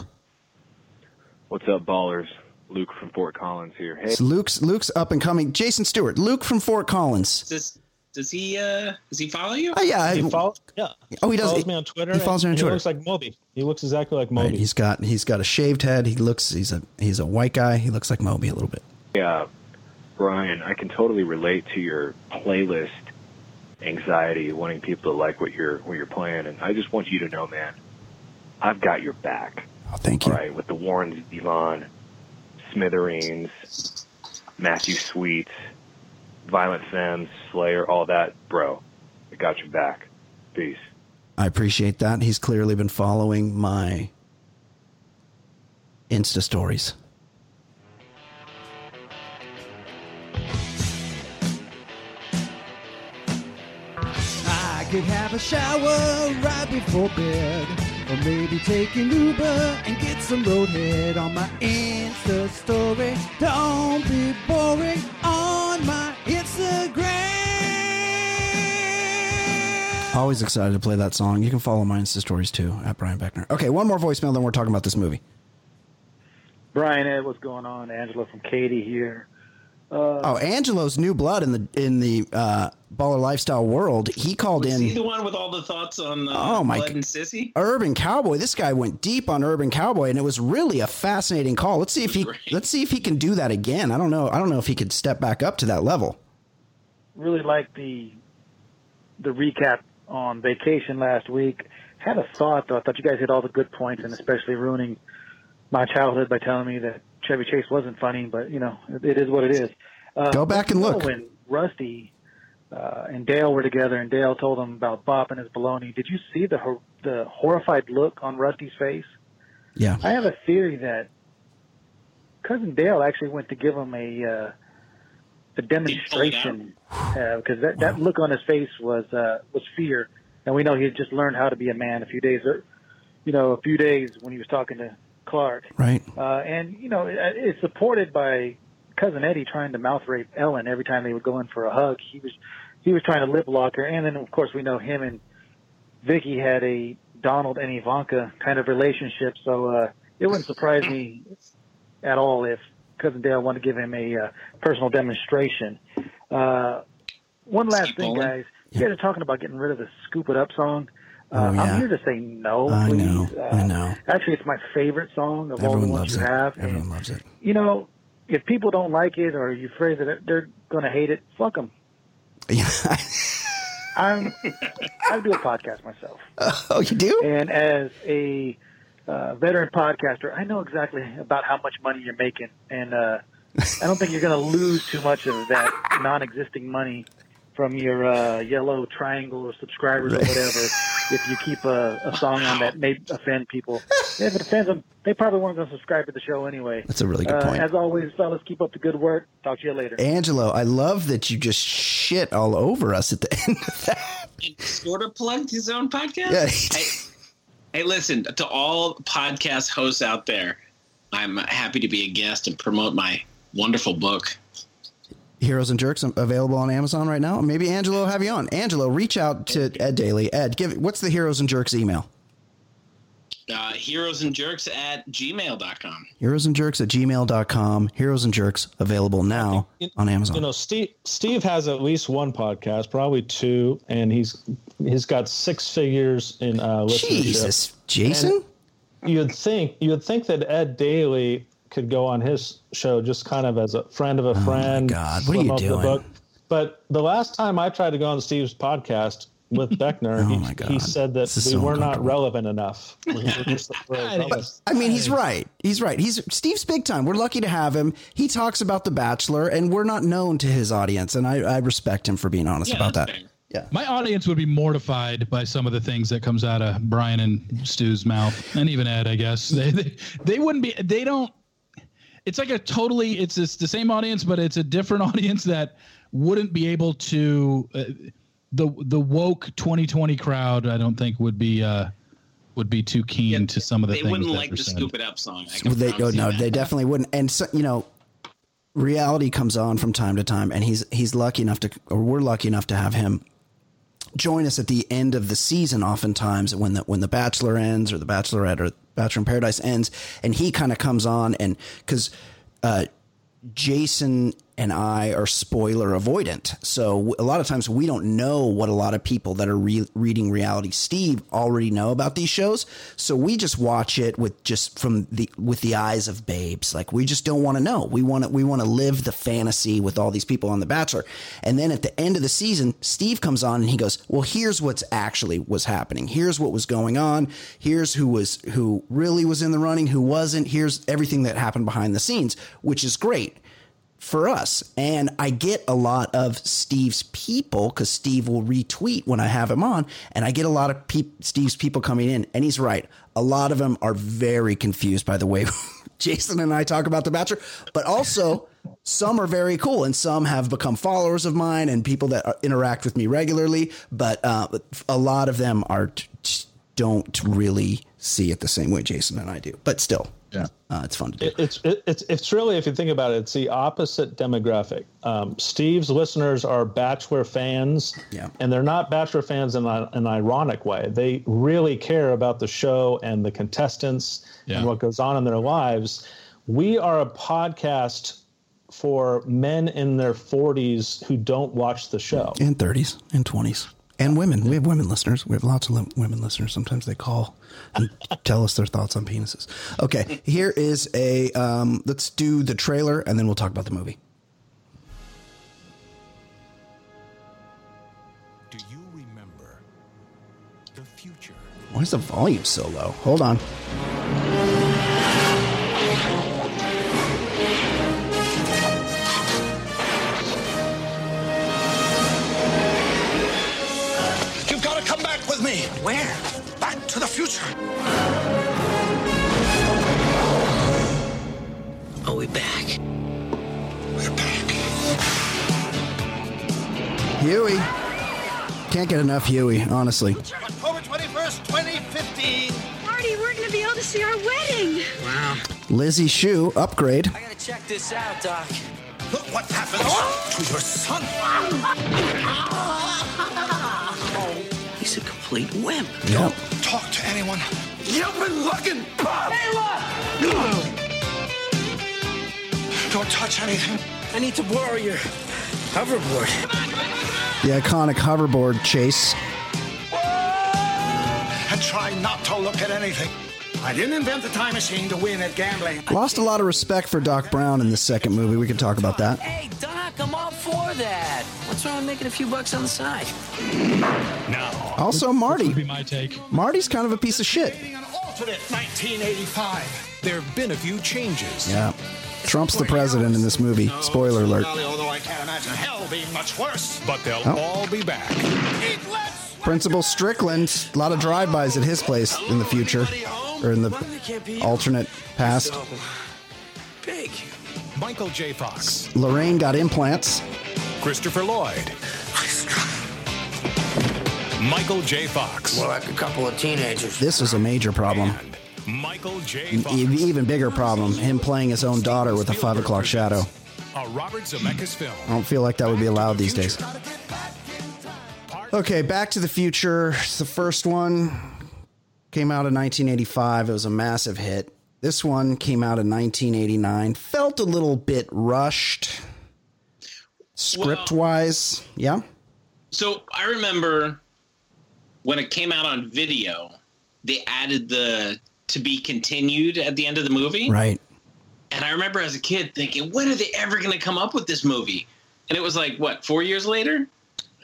What's up, ballers? Luke from Fort Collins here. Hey, So Luke's Luke's up and coming. Jason Stewart, Luke from Fort Collins. Does does he uh does he follow you? Oh yeah, He I- follow, yeah. Oh, he does. follows me on Twitter. He follows me on Twitter. He looks like Moby. He looks exactly like Moby. Right, he's got he's got a shaved head. He looks he's a he's a white guy. He looks like Moby a little bit. uh, Brian, I can totally relate to your playlist anxiety, wanting people to like what you're what you're playing, and I just want you to know, man, I've got your back. Oh, thank you. All right, with the Warrens, Devon, Smithereens, Matthew Sweet, Violent Femmes, Slayer, all that, bro. I got your back. Peace. I appreciate that. He's clearly been following my Insta stories. I could have a shower right before bed. Or maybe take an Uber and get some roadhead on my Insta story. Don't be boring on my Instagram. Always excited to play that song. You can follow my Insta stories too at Brian Beckner. Okay, one more voicemail, then we're talking about this movie. Brian Ed, what's going on? Angelo from Katie here. Uh, Oh, Angelo's new blood in the in the uh, baller lifestyle world. He called Is in he the one with all the thoughts on uh, Oh, my blood and sissy? Urban Cowboy. This guy went deep on Urban Cowboy, and it was really a fascinating call. Let's see if he [LAUGHS] Great. let's see if he can do that again. I don't know. I don't know if he could step back up to that level. really liked the the recap on vacation last week. Had a thought though. I thought you guys hit all the good points, and especially ruining my childhood by telling me that Chevy Chase wasn't funny. But you know, it, it is what it is. Uh, Go back and look. When Rusty uh, and Dale were together, and Dale told him about Bop and his baloney. Did you see the hor- the horrified look on Rusty's face? Yeah. I have a theory that cousin Dale actually went to give him a uh, a demonstration because that that look on his face was uh, was fear, and we know he had just learned how to be a man a few days, or, you know, a few days when he was talking to Clark, Right. uh, and you know, it, it's supported by cousin Eddie trying to mouth rape Ellen every time they would go in for a hug. He was he was trying to lip lock her, and then of course we know him and Vicky had a Donald and Ivanka kind of relationship, so uh, it wouldn't surprise me at all if cousin Dale wanted to give him a uh, personal demonstration. Uh, one last Keep thing, rolling. guys. You guys are talking about getting rid of the "Scoop It Up" song. Uh, Oh, yeah. I'm here to say no, I please. know, Uh, I know. Actually, it's my favorite song of all Everyone the ones you it. have. and Everyone loves it. you know, if people don't like it or you phrase it, they're going to hate it. Fuck them. Yeah. [LAUGHS] I'm, I do a podcast myself, [LAUGHS] oh, you do? and as a uh, veteran podcaster, I know exactly about how much money you're making, and uh, I don't think you're going to lose too much of that non-existing money from your uh, yellow triangle of subscribers or whatever [LAUGHS] if you keep a, a song on that may offend people. If it offends them, they probably weren't going to subscribe to the show anyway. That's a really good Uh, point. As always, fellas, keep up the good work. Talk to you later. Angelo, I love that you just shit all over us at the [LAUGHS] end of that. And sort of plugged his own podcast. Yeah. Hey, hey, listen to all podcast hosts out there. I'm happy to be a guest and promote my wonderful book. Heroes and Jerks available on Amazon right now. Maybe Angelo will have you on. Angelo, reach out to Ed Daly. Ed, give what's the Heroes and Jerks email? Uh, heroes and jerks at gmail.com. Heroes and Jerks at gmail.com. Heroes and Jerks available now on Amazon. You know, Steve Steve has at least one podcast, probably two, and he's he's got six figures in uh, listenership. Jesus, Jason? And you'd think you'd think that Ed Daly could go on his show just kind of as a friend of a oh friend. Oh God, what are you promote the doing? But the last time I tried to go on Steve's podcast with [LAUGHS] Beckner, Oh he, he said that we so were not relevant enough. [LAUGHS] We're- we're just- we're- [LAUGHS] I mean, he's right. He's right. He's Steve's big time. We're lucky to have him. He talks about The Bachelor, and we're not known to his audience, and I, I respect him for being honest Yeah, about that. fair. Yeah. My audience would be mortified by some of the things that comes out of Brian and Stu's mouth, and even Ed. I guess they they, they wouldn't be. They don't. It's like a totally. It's it's the same audience, but it's a different [LAUGHS] audience that wouldn't be able to. Uh, the the woke 2020 crowd, I don't think would be uh would be too keen Yeah, to some of the They things They wouldn't that like were the said. Scoop It Up song. I Well, they promise no, you no, that. they definitely wouldn't. And so, you know, reality comes on from time to time, and he's he's lucky enough to, or we're lucky enough to have him join us at the end of the season. Oftentimes, when the when the Bachelor ends or the Bachelorette or Bachelor in Paradise ends, and he kind of comes on and because. Uh, Jason and I are spoiler avoidant. So a lot of times we don't know what a lot of people that are re- reading reality Steve already know about these shows. So we just watch it with just from the with the eyes of babes. Like we just don't want to know. We want to we want to live the fantasy with all these people on the bachelor. And then at the end of the season, Steve comes on and he goes, "Well, here's what's actually was happening. Here's what was going on. Here's who was who really was in the running, who wasn't. Here's everything that happened behind the scenes, which is great." For us. And I get a lot of Steve's people because Steve will retweet when I have him on, and I get a lot of Steve's people coming in. And he's right; a lot of them are very confused by the way [LAUGHS] Jason and I talk about The Bachelor, but also. Some are very cool, and some have become followers of mine and people that are, interact with me regularly. But uh, a lot of them are t- t- don't really see it the same way Jason and I do. But still. Uh, it's fun to do. It- it's it, it's it's really if you think about it, it's the opposite demographic. Um, Steve's listeners are Bachelor fans, Yeah. and they're not Bachelor fans in a- an ironic way. They really care about the show and the contestants Yeah. and what goes on in their lives. We are a podcast for men in their 40s who don't watch the show. and 30s and 20s and women. We have women listeners. We have lots of women listeners. Sometimes they call and tell us their thoughts on penises. Okay here is a um, let's do the trailer and then we'll talk about the movie. Do you remember the future? why is the volume so low? Hold on future. Are we back? We're back. huey can't get enough huey honestly October 21st, 2015. Marty, we're going to be able to see our wedding. lizzie Shue upgrade I gotta check this out, Doc. Look what happened to your son. [LAUGHS] He's a complete wimp. yep Don't Talk to anyone. You've been looking, Bob. Don't touch anything. I need to borrow your hoverboard. the iconic hoverboard chase And try not to look at anything. I didn't invent the time machine to win at gambling. lost a lot of respect for doc brown in the second movie we can talk about that Hey, Doc, I'm all for that. What's wrong with making a few bucks on the side? Now, also Would marty be my take. marty's kind of a piece of shit an alternate 1985. There have been a few changes. yeah trump's the president in this movie spoiler alert Although I can't imagine imagine hell being much worse. But they'll Oh. all be back. Principal Strickland, a lot of drive-bys at his place in the future, or in the alternate past. Big. Michael J. Fox, Lorraine got implants. Christopher Lloyd, Michael J. Fox, More like a couple of teenagers. This was a major problem. Michael J. Fox. e- even bigger problem, him playing his own daughter with a five o'clock shadow. A Robert Zemeckis film. I don't feel like that would be allowed these days. Okay, Back to the Future. The first one came out in 1985. It was a massive hit. This one came out in 1989. Felt a little bit rushed, script wise. Yeah. So I remember when it came out on video, they added the to be continued at the end of the movie. Right. And I remember as a kid thinking, when are they ever going to come up with this movie? And it was like, what, four years later?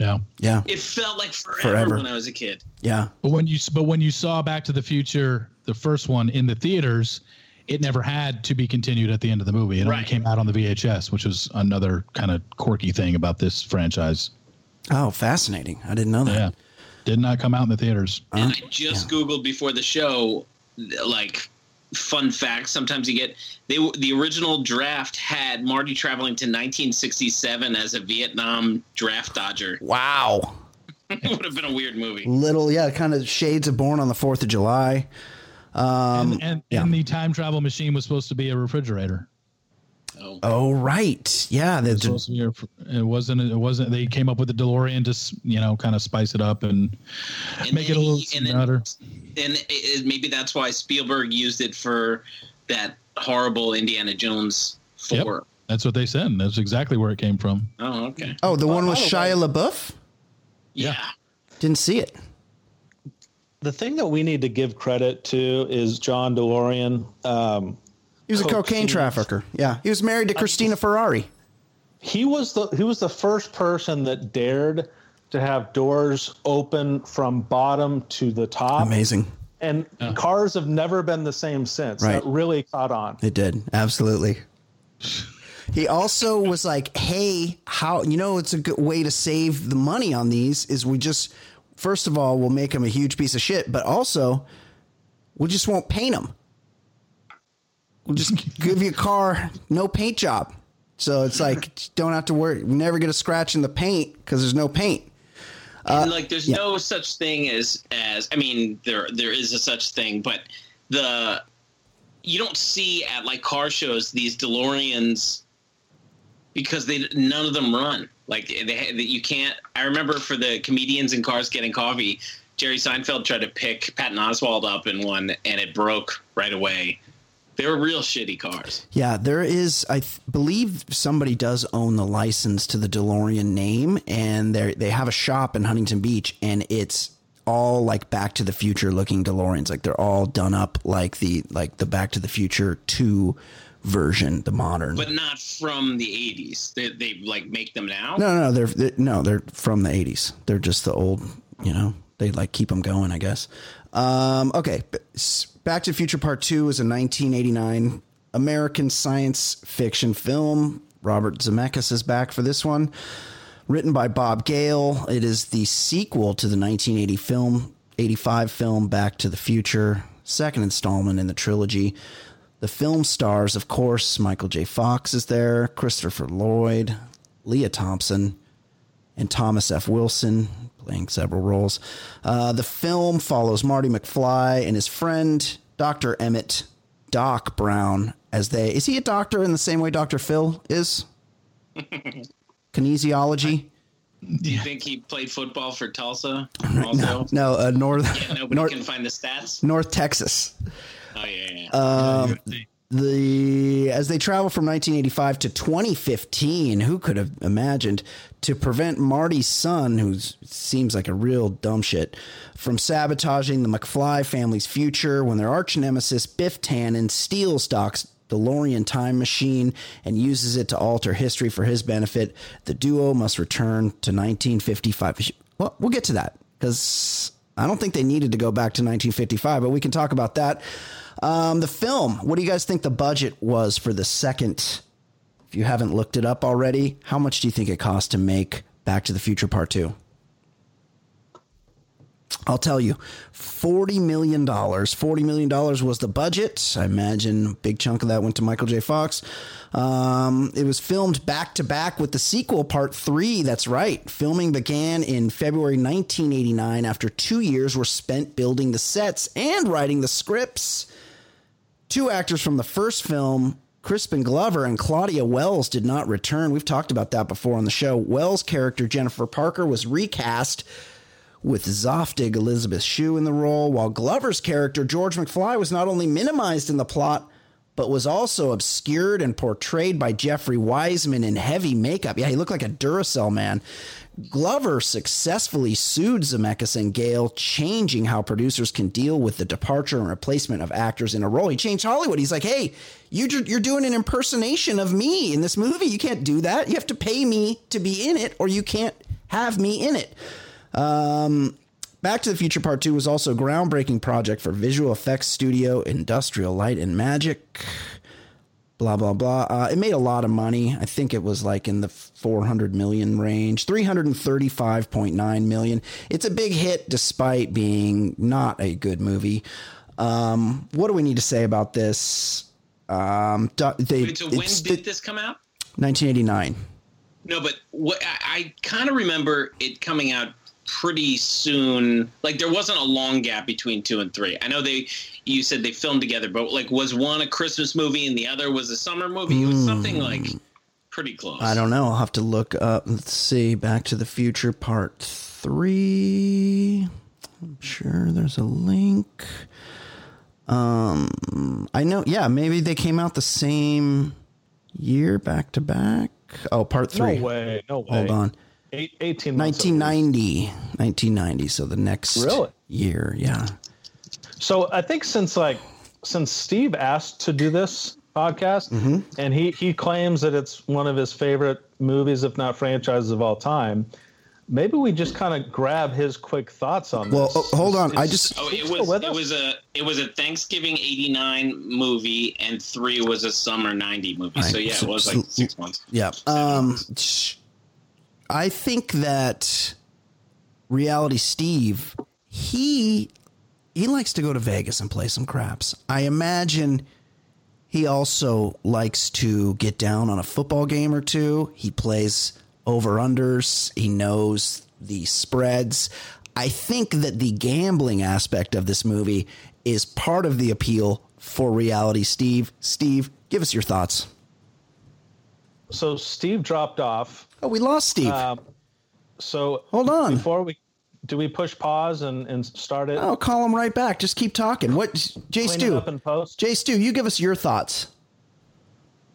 Yeah. Yeah. It felt like forever, Forever. when I was a kid. Yeah. But when you but when you saw Back to the Future, the first one in the theaters, it never had to be continued at the end of the movie. It only came out on the VHS, which was another kind of quirky thing about this franchise. Oh, fascinating. I didn't know that. Yeah. Did not come out in the theaters. And I just Googled before the show, like, fun facts. Sometimes you get they the original draft had Marty traveling to 1967 as a Vietnam draft dodger. [LAUGHS] Wow. it would have been a weird movie. Little, yeah, kind of shades of Born on the 4th of July. Um, and and, yeah. and the time travel machine was supposed to be a refrigerator. Oh, right. Yeah. It The, was, supposed to be a ref- it wasn't. It wasn't. They came up with the DeLorean to you know kind of spice it up and, make it a little and then- And it, it- maybe that's why Spielberg used it for that horrible Indiana Jones Yep. four. That's what they said. That's exactly where it came from. Oh, okay. oh, the one with Shia LaBeouf? Yeah. Didn't see it. The thing that we need to give credit to is John DeLorean. Um, He was a cocaine trafficker. Yeah. He was married to Cristina Ferrare. He was the he was the first person that dared to have doors open from bottom to the top. Amazing. And cars have never been the same since. Right. That really caught on. It did. Absolutely. He also was like, "Hey, how you know it's a good way to save the money on these is we just first of all we'll make them a huge piece of shit, but also we just won't paint them. We'll just [LAUGHS] give you a car, no paint job. So it's like don't have to worry. You never get a scratch in the paint because there's no paint. and uh, like there's no such thing as as I mean there there is a such thing, but the you don't see at like car shows these DeLoreans because they none of them run. Like they you can't. I remember for the comedians in cars getting coffee, Jerry Seinfeld tried to pick Patton Oswalt up in one, and it broke right away. They were real shitty cars. Yeah, there is. I th- believe somebody does own the license to the DeLorean name, and they they have a shop in Huntington Beach, and it's all like Back to the Future looking DeLoreans. Like they're all done up like the like the Back to the Future two version, the modern. but not from the 80s. They, they like make them now. no, no, they're, they're no, they're from the '80s. They're just the old. You know, they like keep them going. I guess. Um, okay, Back to the Future Part Two is a 1989 American science fiction film. Robert Zemeckis is back for this one. Written by Bob Gale, it is the sequel to the 1980 film, 85 film Back to the Future, second installment in the trilogy. The film stars, of course, Michael J. Fox is there, Christopher Lloyd, Lea Thompson, and Thomas F. Wilson playing several roles. Uh, the film follows Marty McFly and his friend, Dr. Emmett Doc Brown, as they. Is he a doctor in the same way Dr. Phil is? [LAUGHS] Kinesiology? Do you think he played football for Tulsa? No, Also, no, uh, North, yeah, nobody North, can find the stats. North Texas. Oh yeah, yeah. Um, the as they travel from 1985 to 2015, who could have imagined to prevent Marty's son, who seems like a real dumb shit, from sabotaging the McFly family's future when their arch nemesis Biff Tannen steals Doc's DeLorean time machine and uses it to alter history for his benefit. The duo must return to 1955. Well, we'll get to that because I don't think they needed to go back to 1955, but we can talk about that. Um, the film. What do you guys think the budget was for the second If you haven't looked it up already, how much do you think it cost to make Back to the Future Part 2? I'll tell you, $40 million. $40 million was the budget. I imagine a big chunk of that went to Michael J. Fox. Um, it was filmed back to back with the sequel, Part 3. That's right. Filming began in February 1989 after two years were spent building the sets and writing the scripts. Two actors from the first film, Crispin Glover and Claudia Wells, did not return. We've talked about that before on the show. Wells' character, Jennifer Parker, was recast with Zoftig Elizabeth Shue in the role, while Glover's character, George McFly, was not only minimized in the plot, but was also obscured and portrayed by Jeffrey Weissman in heavy makeup. Yeah, he looked like a Duracell man. Glover successfully sued Zemeckis and Gale, changing how producers can deal with the departure and replacement of actors in a role. He changed Hollywood. He's like, hey, you, you're doing an impersonation of me in this movie. You can't do that. You have to pay me to be in it, or you can't have me in it. Um, Back to the Future Part 2 was also a groundbreaking project for visual effects studio Industrial Light and Magic. Blah, blah, blah. Uh, it made a lot of money. I think it was like in the 400 million range, 335.9 million. It's a big hit despite being not a good movie. Um, what do we need to say about this? Um, they, Wait, so when did this come out? 1989. No, but what I, I kind of remember it coming out pretty soon. Like there wasn't a long gap between two and three. I know they, you said they filmed together, but like was one a Christmas movie and the other was a summer movie? It was something like pretty close. I don't know. I'll have to look up. Let's see. Back to the Future Part Three. I'm sure there's a link. Um, I know. Yeah, maybe they came out the same year, back to back. Oh, Part Three. No way. No way. Hold on. Eight, 18 months 1990. 1990. So the next Really? year. Yeah. So I think since like since Steve asked to do this podcast, Mm-hmm. and he he claims that it's one of his favorite movies, if not franchises of all time. Maybe we just kind of grab his quick thoughts on Well, this. oh, hold on. I just- Oh, it was with it was a it was a Thanksgiving '89 movie, and three was a summer '90 movie. So Right. yeah, it So- was so- like six months. Yeah. Um, sh- I think that reality Steve, he he likes to go to Vegas and play some craps. I imagine he also likes to get down on a football game or two. He plays over unders. He knows the spreads. I think that the gambling aspect of this movie is part of the appeal for reality Steve. Steve, give us your thoughts. So Steve dropped off. Oh, we lost Steve. Um, so hold on before we do we push pause and, and start it. I'll call him right back. Just keep talking. What, Jay Clean Stu? up in post. Jay Stu, you give us your thoughts.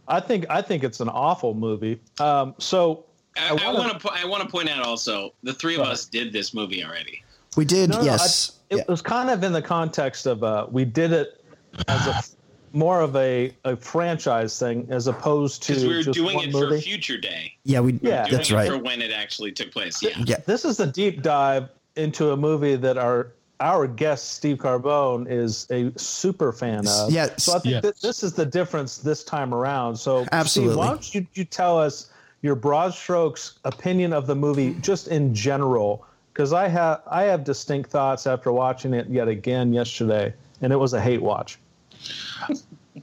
I think I think it's an awful movie. Um, so I, I want to I want to point out also the three of us did this movie already. We did, No, no, yes. I- it was kind of in the context of uh, we did it as a [SIGHS] more of a, a franchise thing as opposed to Because we were just doing one it movie. for Future Day. yeah, we. Yeah. Doing that's it right. For when it actually took place. Yeah. Yeah. This is the deep dive into a movie that our our guest Steve Carbone is a super fan of. Yeah, So I think yeah. that this is the difference this time around. So Absolutely. Steve, why don't you, you tell us your broad strokes opinion of the movie just in general? Because I have I have distinct thoughts after watching it yet again yesterday, and it was a hate watch.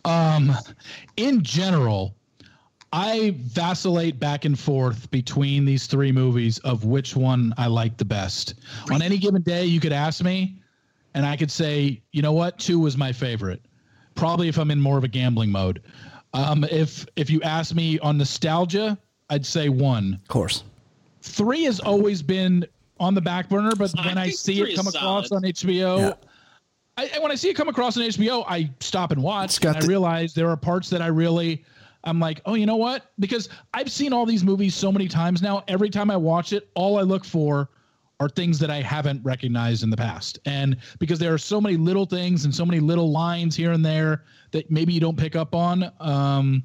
Um, in general, I vacillate back and forth between these three movies of which one I like the best. On any given day, you could ask me, and I could say, you know what, two was my favorite. Probably if I'm in more of a gambling mode. Um, if if you ask me on nostalgia, I'd say one. Of course. Three has always been on the back burner, but I when I think see it come is across on HBO, Yeah. I, and when I see it come across on HBO, I stop and watch. And I realize there are parts that I really, I'm like, oh, you know what? Because I've seen all these movies so many times now. Every time I watch it, all I look for are things that I haven't recognized in the past. And because there are so many little things and so many little lines here and there that maybe you don't pick up on. Um,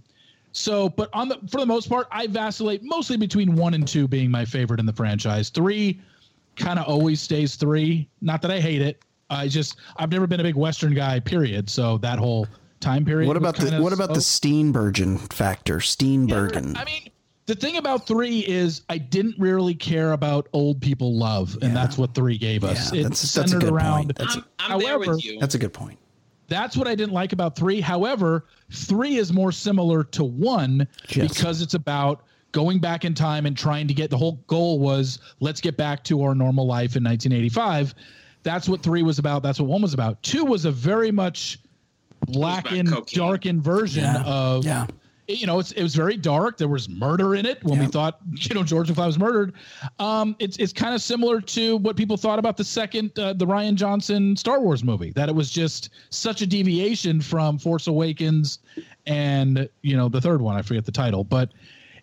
so, but on the for the most part, I vacillate mostly between one and two being my favorite in the franchise. Three kind of always stays three. Not that I hate it. I just I've never been a big Western guy, period. So that whole time period. What about the what about the slow. Steenburgen factor? Steenburgen. I mean, the thing about three is I didn't really care about old people love, and that's what three gave us. Yeah, it that's- that's a centered good around. point. That's a- I'm, I'm there with you. That's a good point. That's what I didn't like about three. However, three is more similar to one Yes. because it's about going back in time and trying to get the whole goal was let's get back to our normal life in 1985. That's what three was about. That's what one was about. Two was a very much blackened, darkened version Yeah. of Yeah. you know, it's, it was very dark. There was murder in it when we thought, [LAUGHS] you know, George McFly was murdered. Um, it's it's kind of similar to what people thought about the second, uh, the Rian Johnson Star Wars movie, that it was just such a deviation from Force Awakens and, you know, the third one, I forget the title, but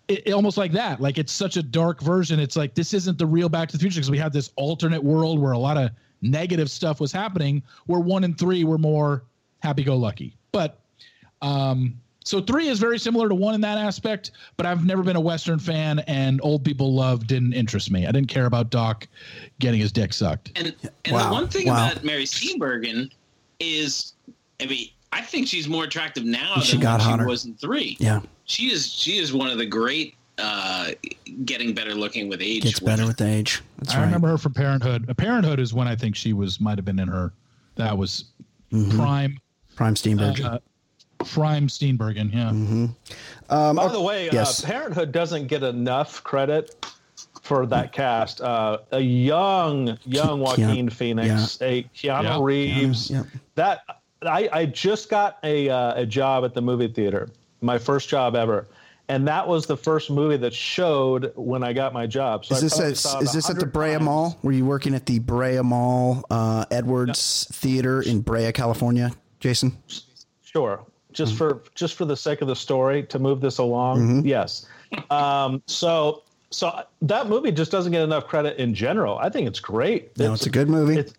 it, it- almost like that. Like it's such a dark version. It's like, this isn't the real Back to the Future because we have this alternate world where a lot of negative stuff was happening, where one and three were more happy go lucky. But, um, so three is very similar to one in that aspect, but I've never been a Western fan, and old people love didn't interest me. I didn't care about Doc getting his dick sucked. And and Wow. the one thing Wow. about Mary Steenburgen is, I mean, I think she's more attractive now She than got when hotter. she was in three. Yeah. she is. She is one of the great, uh, getting better looking with age. Gets better with age. That's I right. remember her from Parenthood. Uh, Parenthood is when I think she was might have been in her. That was Mhm. prime Prime Steenburgen. uh, prime Steenburgen. Yeah. Mm-hmm. Um, By the way, yes. uh, Parenthood doesn't get enough credit for that cast. Uh, a young, young Joaquin Keanu- Phoenix, a Keanu Yeah. Reeves. Yeah. That I, I just got a uh, a job at the movie theater, my first job ever, and that was the first movie that showed when I got my job. So Is this probably at, saw it is this at the 100 Brea Mall? Were you working at the Brea Mall uh, Edwards Theater in Brea, California, Jason? Sure. Just for just for the sake of the story to move this along, Mhm. yes. Um, so so that movie just doesn't get enough credit in general. I think it's great. No, it's a good movie. It's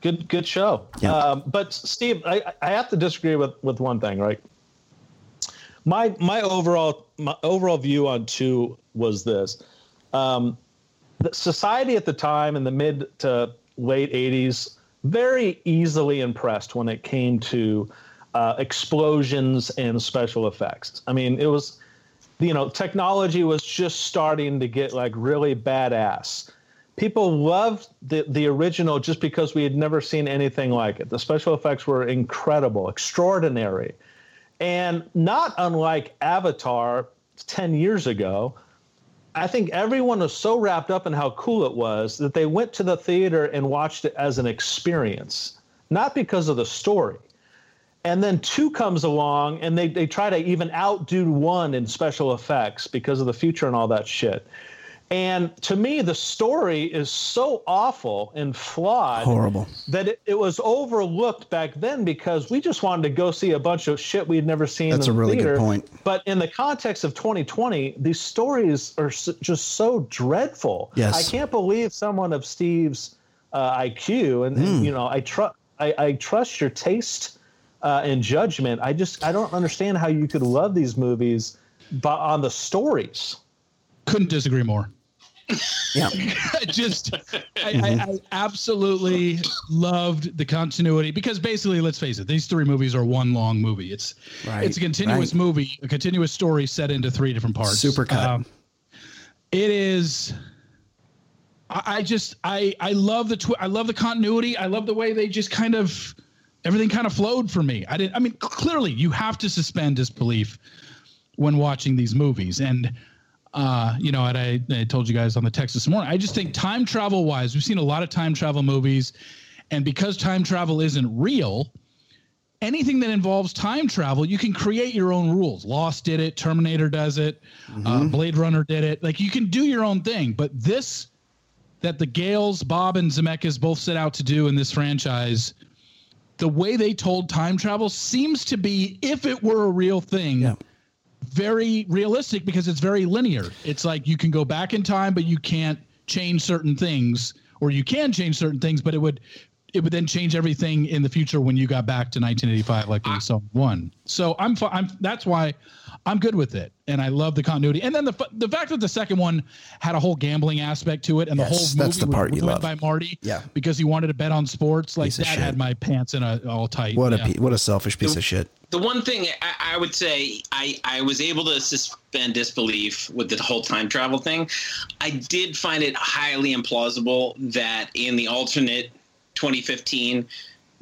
good good show. Yeah. Um, but Steve, I, I have to disagree with with one thing, right? My my overall my overall view on two was this. Um, society at the time in the mid to late 80s very easily impressed when it came to uh, explosions and special effects. I mean it was you know technology was just starting to get like really badass. People loved the, the original just because we had never seen anything like it. The special effects were incredible extraordinary and not unlike avatar 10 years ago I think everyone was so wrapped up in how cool it was that they went to the theater and watched it as an experience, not because of the story. And then two comes along and they, they try to even outdo one in special effects because of the future and all that shit. And to me, the story is so awful and flawed Horrible. that it, it was overlooked back then because we just wanted to go see a bunch of shit we'd never seen That's in a the really good point. But in the context of 2020, these stories are s- just so dreadful. Yes. I can't believe someone of Steve's uh, IQ, and, and, Hmm. you know, I trust I, I trust your taste uh, and judgment. I just I don't understand how you could love these movies, but on the stories. Couldn't disagree more. Yeah. [LAUGHS] I just I, I, I absolutely loved the continuity because basically let's face it these three movies are one long movie it's Right, it's a continuous right. movie a continuous story set into three different parts Um, Supercut. it is I, I just I I love the twi- I love the continuity I love the way they just kind of everything kind of flowed for me I didn't I mean clearly you have to suspend disbelief when watching these movies and uh, you know, and I, I told you guys on the text this morning, I just think time travel wise, we've seen a lot of time travel movies, and because time travel isn't real, anything that involves time travel, you can create your own rules. Lost did it, Terminator does it, uh, Blade Runner did it. Like you can do your own thing, but this that the Gales, Bob, and Zemeckis both set out to do in this franchise, the way they told time travel seems to be, if it were a real thing, very realistic because it's very linear. It's like you can go back in time, but you can't change certain things, or you can change certain things, but it would it would then change everything in the future when you got back to 1985 like we saw one. So I'm fi- I'm that's why I'm good with it and I love the continuity. And then the f- the fact that the second one had a whole gambling aspect to it and Yes, the whole movie that's the was part you ruined love. by Marty Yeah. because he wanted to bet on sports like Piece that had my pants in a all tight. What Yeah. a pe- what a selfish piece of shit. The one thing I, I would say, I, I was able to suspend disbelief with the whole time travel thing. I did find it highly implausible that in the alternate 2015,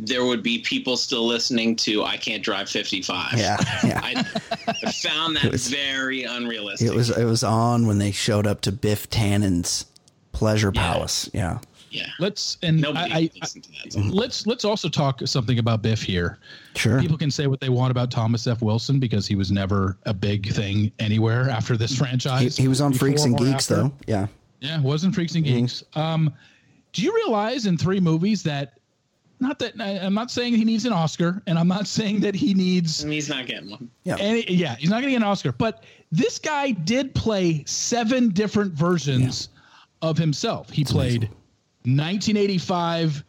there would be people still listening to "I Can't Drive 55." Yeah, yeah. I, [LAUGHS] I found that was- very unrealistic. It was it was on when they showed up to Biff Tannen's Pleasure Palace. Yeah. Yeah. Let's and I, I, I- let's let's also talk something about Biff here. Sure. People can say what they want about Thomas F. Wilson because he was never a big thing anywhere after this franchise. he was on Freaks and Geeks after. though. Yeah. Yeah, wasn't Freaks and Geeks. Um, do you realize in three movies that not that I- I'm not saying he needs an Oscar, and I'm not saying that he needs And he's not getting one. Yeah. any, yeah, he's not going to get an Oscar, but this guy did play seven different versions of himself. He played 1985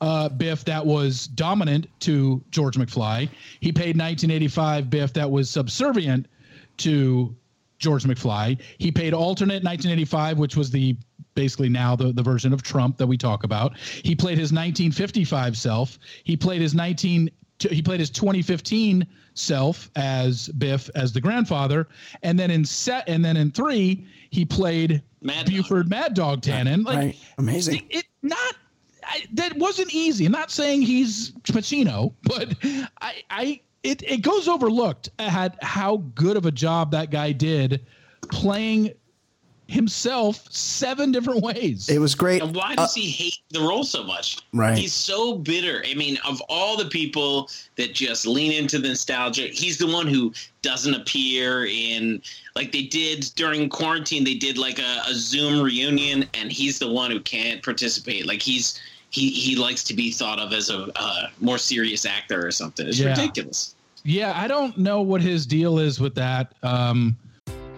uh, Biff that was dominant to George McFly. He played 1985 Biff that was subservient to George McFly. He paid alternate 1985, which was the basically now the, the version of Trump that we talk about. He played his 1955 self. He played his 19 he played his 2015 self as Biff as the grandfather, and then in set and then in three he played Buford Mad Dog Tannen. Like Right. Amazing. it, it not I, that wasn't easy. I'm not saying he's Pacino, [LAUGHS] but I, I it it goes overlooked at how good of a job that guy did playing himself seven different ways. It was great. And why does he hate the role so much? Right. He's so bitter. I mean, of all the people that just lean into the nostalgia, he's the one who doesn't appear in like they did during quarantine. They did like a, a Zoom reunion, and he's the one who can't participate. Like he's he he likes to be thought of as a uh, more serious actor or something. It's Yeah. ridiculous. Yeah, I don't know what his deal is with that. Um,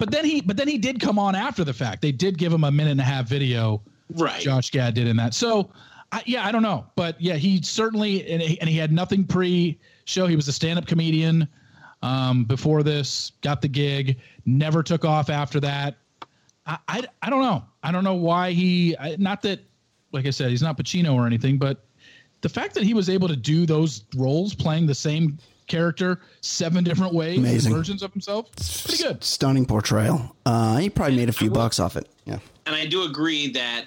But then he but then he did come on after the fact. They did give him a minute and a half video. Right. Josh Gad did in that. So I, yeah, I don't know, but yeah, he certainly and he, and he had nothing pre-show. He was a stand-up comedian um, before this. Got the gig. Never took off after that. I, I I don't know. I don't know why he. I, not that, like I said, he's not Pacino or anything, but the fact that he was able to do those roles, playing the same character seven different ways, Amazing. versions of himself, pretty good. Stunning portrayal. Uh, he probably made a few bucks off it. Yeah. and I do agree that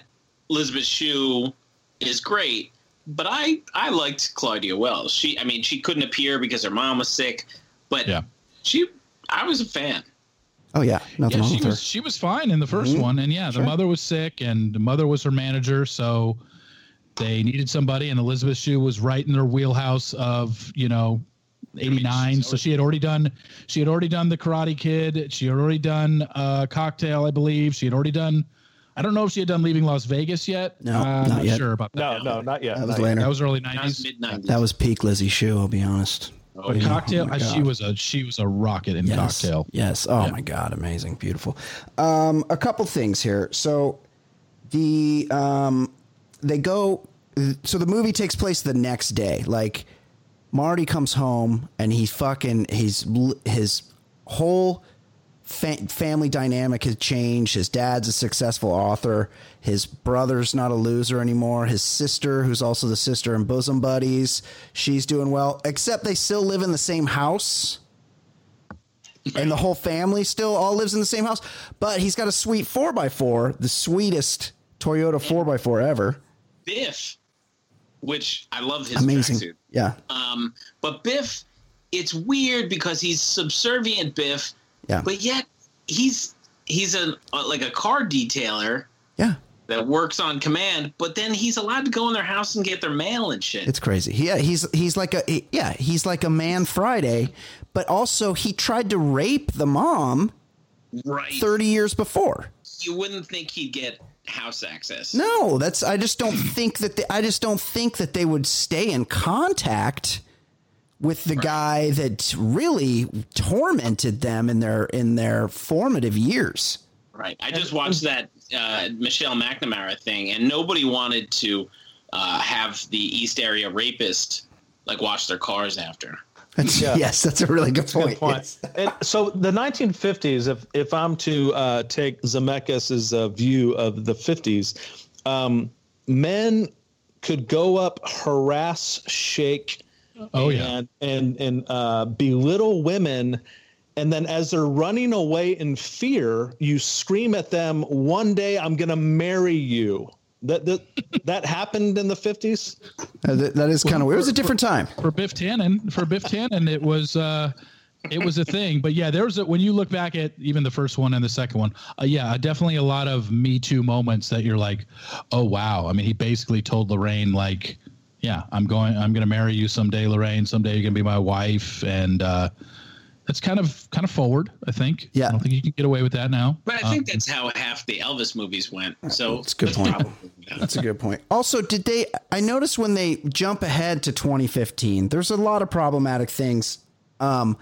Elizabeth Shue is great, but I I liked Claudia Wells. She I mean she couldn't appear because her mom was sick, but Yeah. she I was a fan. Oh yeah, nothing yeah, wrong she with her. was she was fine in the 1st Mhm. one, and yeah, the Sure. mother was sick, and the mother was her manager, so they needed somebody, and Elizabeth Shue was right in their wheelhouse of you know. 89 so she had already done she had already done the karate kid she had already done uh cocktail i believe she had already done I don't know if she had done Leaving Las Vegas yet. No, Uh, I'm not not yet. sure about that. No, no, not yet. That was not yet. later. That was early '90s. Mid nineties. That was peak Lizzie Shue. I'll be honest. But cocktail, my uh, she was a she was a rocket in Yes. cocktail. Yes. Oh my God, amazing, beautiful. Um, a couple things here. So the um, they go. So the movie takes place the next day. Like Marty comes home and he fucking he's his whole fa- family dynamic has changed. His dad's a successful author. His brother's not a loser anymore. His sister, who's also the sister and bosom buddies, she's doing well. Except they still live in the same house and the whole family still all lives in the same house. But he's got a sweet four x four, the sweetest Toyota four x four ever. Biff, which I love his Amazing. tracksuit. Yeah, Um, but Biff, it's weird because he's subservient Biff, yeah, but yet he's he's a like a car detailer yeah. that works on command. But then he's allowed to go in their house and get their mail and shit. It's crazy. Yeah, he's he's like a he- yeah, he's like a man Friday, but also he tried to rape the mom right. thirty years before. You wouldn't think he'd get house access. No, that's I just don't [CLEARS THROAT] think that they, I just don't think that they would stay in contact with the guy that really tormented them in their in their formative years. Right. I just watched that uh, Michelle McNamara thing, and nobody wanted to uh, have the East Area rapist like wash their cars after. That's, Yeah. Yes, that's a really good point. Good point. Yes. And so the 1950s, if if I'm to uh, take Zemeckis' uh, view of the 50s, um, men could go up, harass, shake, Oh, yeah. and and and uh, belittle women. And then, as they're running away in fear, you scream at them, "One day, I'm going to marry you." That that that happened in the 50s. Uh, that- that is kind of weird. It was a different time. for Biff Tannen. For Biff Tannen, it was uh, it was a thing. But yeah, there was a, when you look back at even the first one and the second one, uh, yeah, definitely a lot of Me Too moments that you're like, oh wow. I mean, he basically told Lorraine like, yeah, I'm going, I'm going to marry you someday, Lorraine. Someday you're going to be my wife, and uh, that's kind of kind of forward. I think. Yeah. I don't think you can get away with that now. But I think that's how half the Elvis movies went. So That's a good point. probably- [LAUGHS] That's a good point. Also, did they? I noticed when they jump ahead to 2015, there's a lot of problematic things. Um,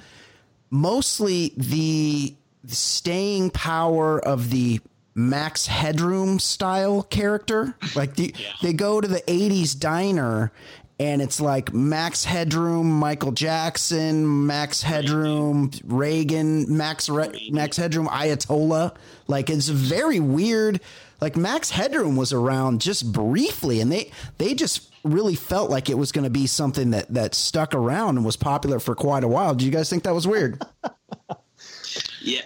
mostly the staying power of the Max Headroom style character. Like the, they go to the 80s diner and it's like Max Headroom, Michael Jackson, Max Headroom, Reagan, Max Re- Max Headroom, Ayatollah. Like it's very weird. Like Max Headroom was around just briefly, and they they just really felt like it was going to be something that that stuck around and was popular for quite a while. Do you guys think that was weird? [LAUGHS] Yeah.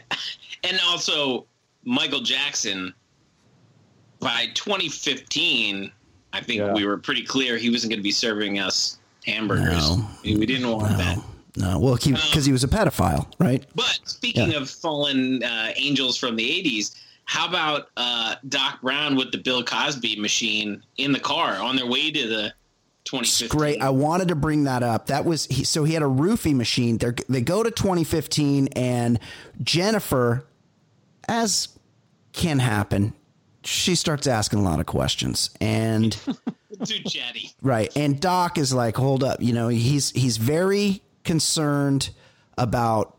And also, Michael Jackson, by 2015, I think Yeah. we were pretty clear he wasn't going to be serving us hamburgers. No. We didn't want that. No, well, because he was a pedophile, right? But speaking Yeah. of fallen uh, angels from the 80s, how about uh, Doc Brown with the Bill Cosby machine in the car on their way to the 2015? It's great. I wanted to bring that up. That was he, so he had a roofie machine. They they go to 2015, and Jennifer, as can happen, she starts asking a lot of questions, and [LAUGHS] Too chatty. right. And Doc is like, "Hold up," you know. He's he's very concerned about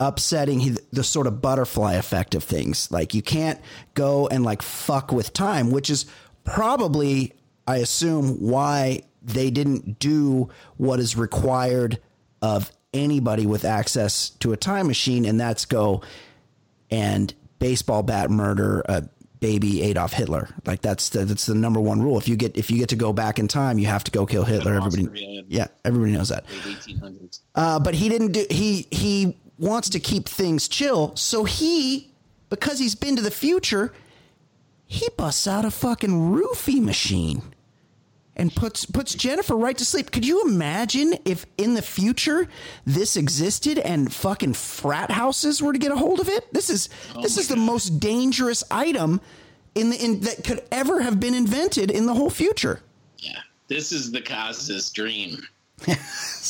upsetting he, the sort of butterfly effect of things. Like you can't go and like fuck with time, which is probably, I assume, why they didn't do what is required of anybody with access to a time machine, and that's go and baseball bat murder a baby Adolf Hitler. Like that's the, that's the number one rule. If you get if you get to go back in time, you have to go kill Hitler. Everybody, yeah, everybody knows that. Uh, but he didn't do. He he wants to keep things chill, so he because he's been to the future, he busts out a fucking roofie machine and puts puts Jennifer right to sleep. Could you imagine if in the future this existed and fucking frat houses were to get a hold of it? This is oh this is the most dangerous item in the in that could ever have been invented in the whole future. Yeah. This is the Costas dream. [LAUGHS]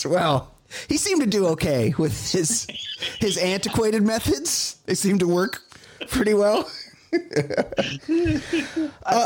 Well, he seemed to do okay with his his antiquated methods. They seem to work pretty well. I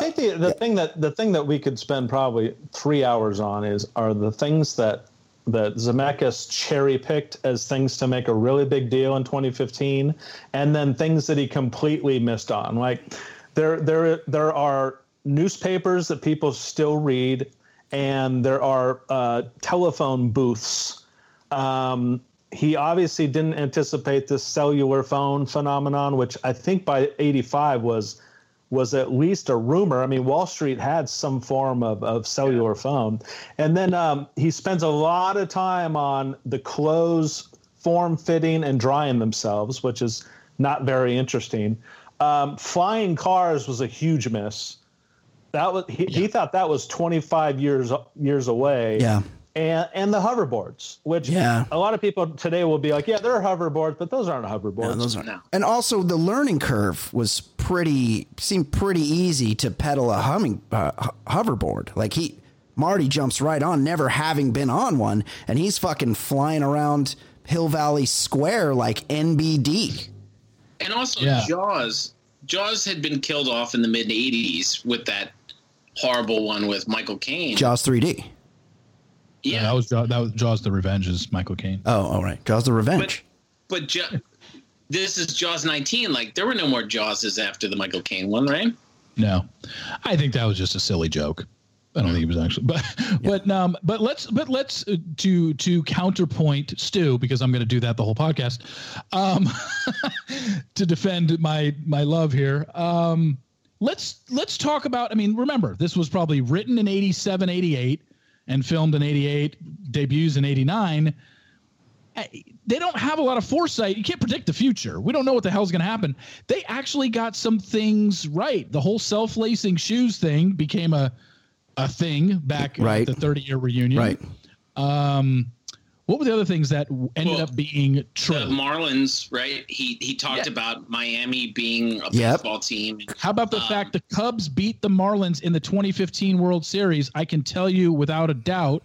think the, the thing that the thing that we could spend probably three hours on is are the things that that Zemeckis cherry picked as things to make a really big deal in 2015, and then things that he completely missed on. Like there there there are newspapers that people still read, and there are uh, telephone booths. Um, he obviously didn't anticipate this cellular phone phenomenon, which I think by '85 was was at least a rumor. I mean, Wall Street had some form of, of cellular phone. And then um, he spends a lot of time on the clothes form fitting and drying themselves, which is not very interesting. Um, flying cars was a huge miss. That was he, he thought that was 25 years years away. Yeah. And, and the hoverboards, which Yeah. a lot of people today will be like, yeah, they're hoverboards, but those aren't hoverboards. No, those aren't. And also, the learning curve was pretty seemed pretty easy to pedal a humming uh, hoverboard. Like he, Marty jumps right on, never having been on one, and he's fucking flying around Hill Valley Square like NBD. And also Yeah. Jaws. Jaws had been killed off in the mid '80s with that horrible one with Michael Caine. Jaws 3D. Yeah, that was Jaws, that was Jaws: The Revenge is Michael Caine. Oh, all right, Jaws: The Revenge. But Ja- this is Jaws 19. Like there were no more Jawses after the Michael Caine one, right? No, I think that was just a silly joke. I don't think it was actually, but [LAUGHS] but um, but let's but let's uh, to to counterpoint Stu because I'm going to do that the whole podcast, um, [LAUGHS] to defend my my love here. Um, let's let's talk about. I mean, remember this was probably written in 87, 88, and filmed in 88, debuts in 89 they don't have a lot of foresight. You can't predict the future. We don't know what the hell's going to happen. They actually got some things right. The whole self-lacing shoes thing became a a thing back Right. at the 30 year reunion. Right. Um, what were the other things that ended up being true? The Marlins, right? He he talked about Miami being a Yep. baseball team. How about Um, the fact the Cubs beat the Marlins in the 2015 World Series? I can tell you without a doubt,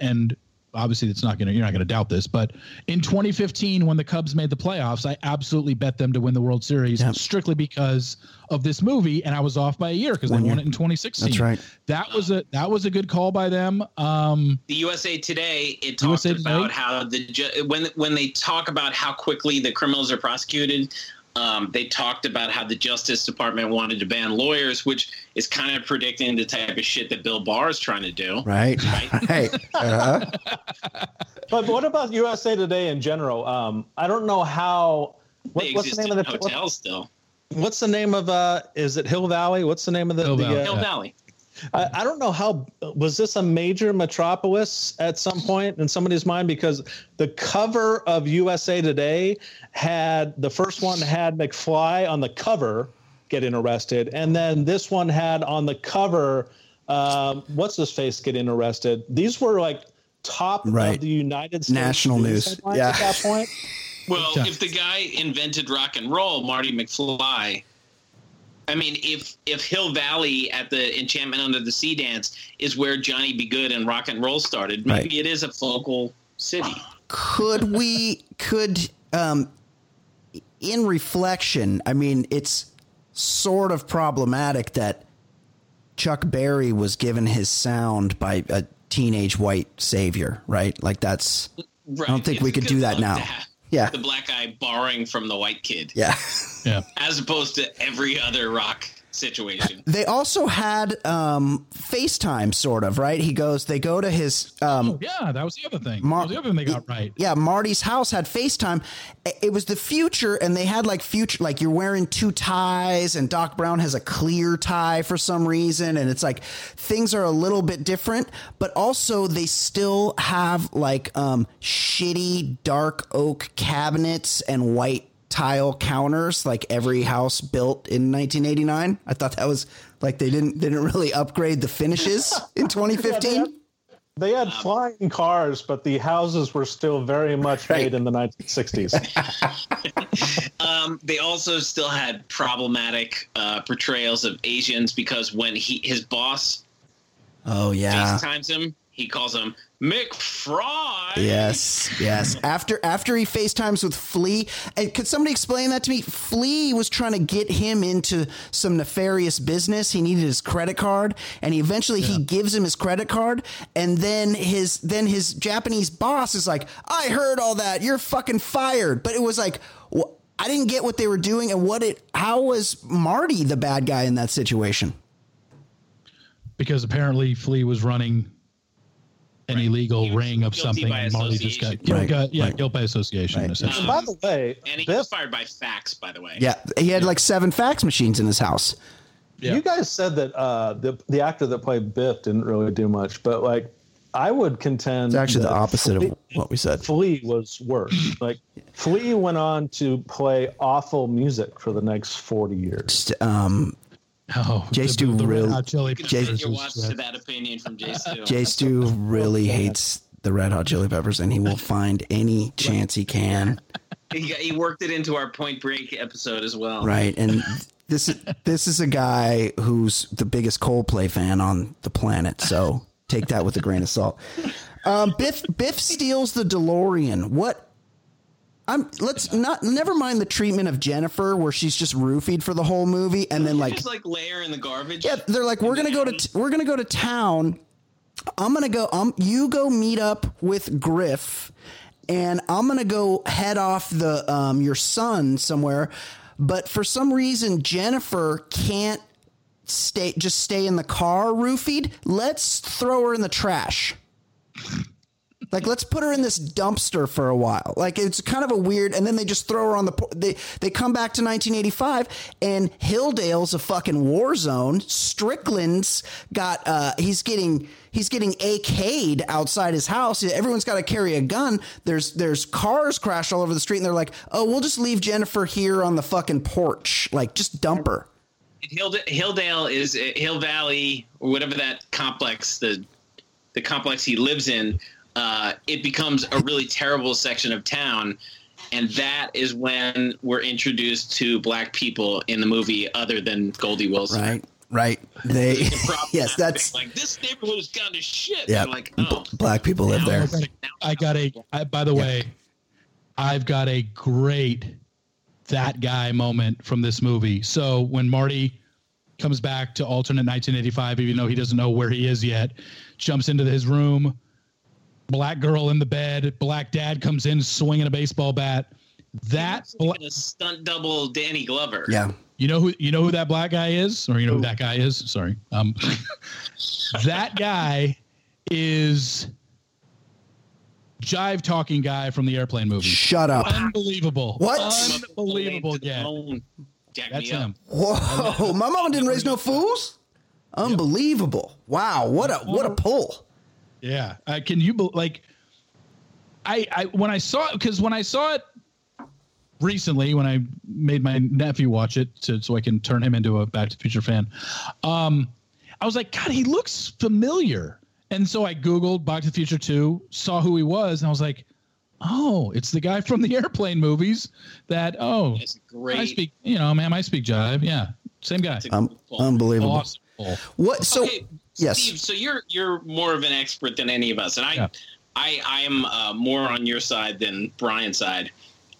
and obviously it's not gonna you're not gonna doubt this, but in 2015 when the Cubs made the playoffs, I absolutely bet them to win the World Series strictly because of this movie, and I was off by a year because they One won it in 2016. That's right. That was a that was a good call by them. Um, The USA Today it talked USA Today? about how the ju- when when they talk about how quickly the criminals are prosecuted, um, they talked about how the Justice Department wanted to ban lawyers, which is kind of predicting the type of shit that Bill Barr is trying to do. Right. Right. Uh-huh. [LAUGHS] But what about USA Today in general? Um, I don't know how. What, They what's exist the name in of the hotels still. What's the name of? Uh, is it Hill Valley? What's the name of the? Hill the, uh, Hill Valley. I, I don't know how was this a major metropolis at some point in somebody's mind because the cover of USA Today had the first one had McFly on the cover getting arrested, and then this one had on the cover um, what's his face getting arrested. These were like top Right. of the United States National news. headlines Yeah. at that point. Well, if the guy invented rock and roll, Marty McFly. I mean, if if Hill Valley at the Enchantment Under the Sea dance is where Johnny B. Goode and rock and roll started, maybe Right. it is a focal city. could we could um in reflection i mean it's sort of problematic that chuck berry was given his sound by a teenage white savior right? Like that's i don't think It's we could do that now. to have yeah. The black guy borrowing from the white kid, yeah yeah. as opposed to every other rock situation. [LAUGHS] they also had um facetime sort of right he goes they go to his um yeah, that was the other thing. Mar- that was the other thing they got right. Yeah, Marty's house had FaceTime. It was the future, and they had like future, like you're wearing two ties, and Doc Brown has a clear tie for some reason, and it's like things are a little bit different, but also they still have like um shitty dark oak cabinets and white tile counters like every house built in 1989 i thought that was like they didn't didn't really upgrade the finishes [LAUGHS] in 2015 They had flying cars, but the houses were still very much made in the 1960s. [LAUGHS] Um, they also still had problematic uh, portrayals of Asians because when he his boss oh yeah. FaceTimes him, he calls him McFry. Yes, yes. After after he FaceTimes with Flea, and could somebody explain that to me? Flea was trying to get him into some nefarious business. He needed his credit card, and he eventually he gives him his credit card, and then his then his Japanese boss is like, "I heard all that. You're fucking fired." But it was like. wh- I didn't get what they were doing and what it. How was Marty the bad guy in that situation? because apparently Flea was running an illegal ring of something, by and Marty just got association. Right, got- yeah, right. guilt by association. And Essentially. by the way, And he Biff, was fired by fax, by the way. Yeah, he had like seven fax machines in his house. Yeah. you guys said that uh, the the actor that played Biff didn't really do much, but like I would contend It's actually the opposite Flea, of what we said. Flea was worse. [LAUGHS] like Flea went on to play awful music for the next forty years. Just, um, oh, [LAUGHS] Jay the- Stu the Red real- Hot Chili You can Jay- your watch to that opinion from Jay Stu. [LAUGHS] Jay Stu really hates the Red Hot Chili Peppers, and he will [LAUGHS] find any chance he can. He, he worked it into our Point Break episode as well. Right, and this is this is a guy who's the biggest Coldplay fan on the planet. So take that with a grain of salt. Um, Biff Biff steals the DeLorean. What? I'm let's not never mind the treatment of Jennifer, where she's just roofied for the whole movie, and then like Just like layer in the garbage. Yeah, they're like, we're gonna go to t- we're gonna go to town. I'm gonna go. Um, you go meet up with Griff, and I'm gonna go head off the um your son somewhere. But for some reason, Jennifer can't stay. Just stay in the car, roofied. Let's throw her in the trash. Like let's put her in this dumpster for a while. Like it's kind of a weird. And then they just throw her on the. They they come back to 1985, and Hilldale's a fucking war zone. Strickland's got. uh He's getting he's getting AK'd outside his house. Everyone's got to carry a gun. There's there's cars crashed all over the street, and they're like, oh, we'll just leave Jennifer here on the fucking porch. Like just dump her. Hill, Hilldale is Hill Valley or whatever that complex the the complex he lives in. Uh, it becomes a really terrible section of town, and that is when we're introduced to black people in the movie, other than Goldie Wilson. Right. Right. They. [LAUGHS] yes, that's. like this neighborhood is kind of shit. Yeah. Like oh, Black people live there. I got a. I, by the way, I've got a great that guy moment from this movie. So when Marty comes back to alternate 1985, even though he doesn't know where he is yet, jumps into his room. Black girl in the bed. Black dad comes in swinging a baseball bat. That like a stunt double Danny Glover. Yeah. You know who you know who that black guy is, or you know who that guy is. Sorry, um, [LAUGHS] that guy is jive talking guy from the airplane movie. Shut up. Unbelievable. What? Unbelievable. Yeah, Jack that's him. Whoa! [LAUGHS] My mom didn't raise no fools. Unbelievable! Wow! What a what a pull! Yeah. Uh, can you bel like? I I when I saw it because when I saw it recently when I made my nephew watch it to, so I can turn him into a Back to the Future fan, um, I was like, God, he looks familiar. And so I googled Back to the Future Two, saw who he was, and I was like, Oh, it's the guy [LAUGHS] from the airplane movies. That oh, It's great. I speak, you know, man, I speak jive. Yeah, same guy. Um, unbelievable. Awesome. What? So okay, yes. Steve. So you're you're more of an expert than any of us, and I Yeah. I I am uh, more on your side than Brian's side.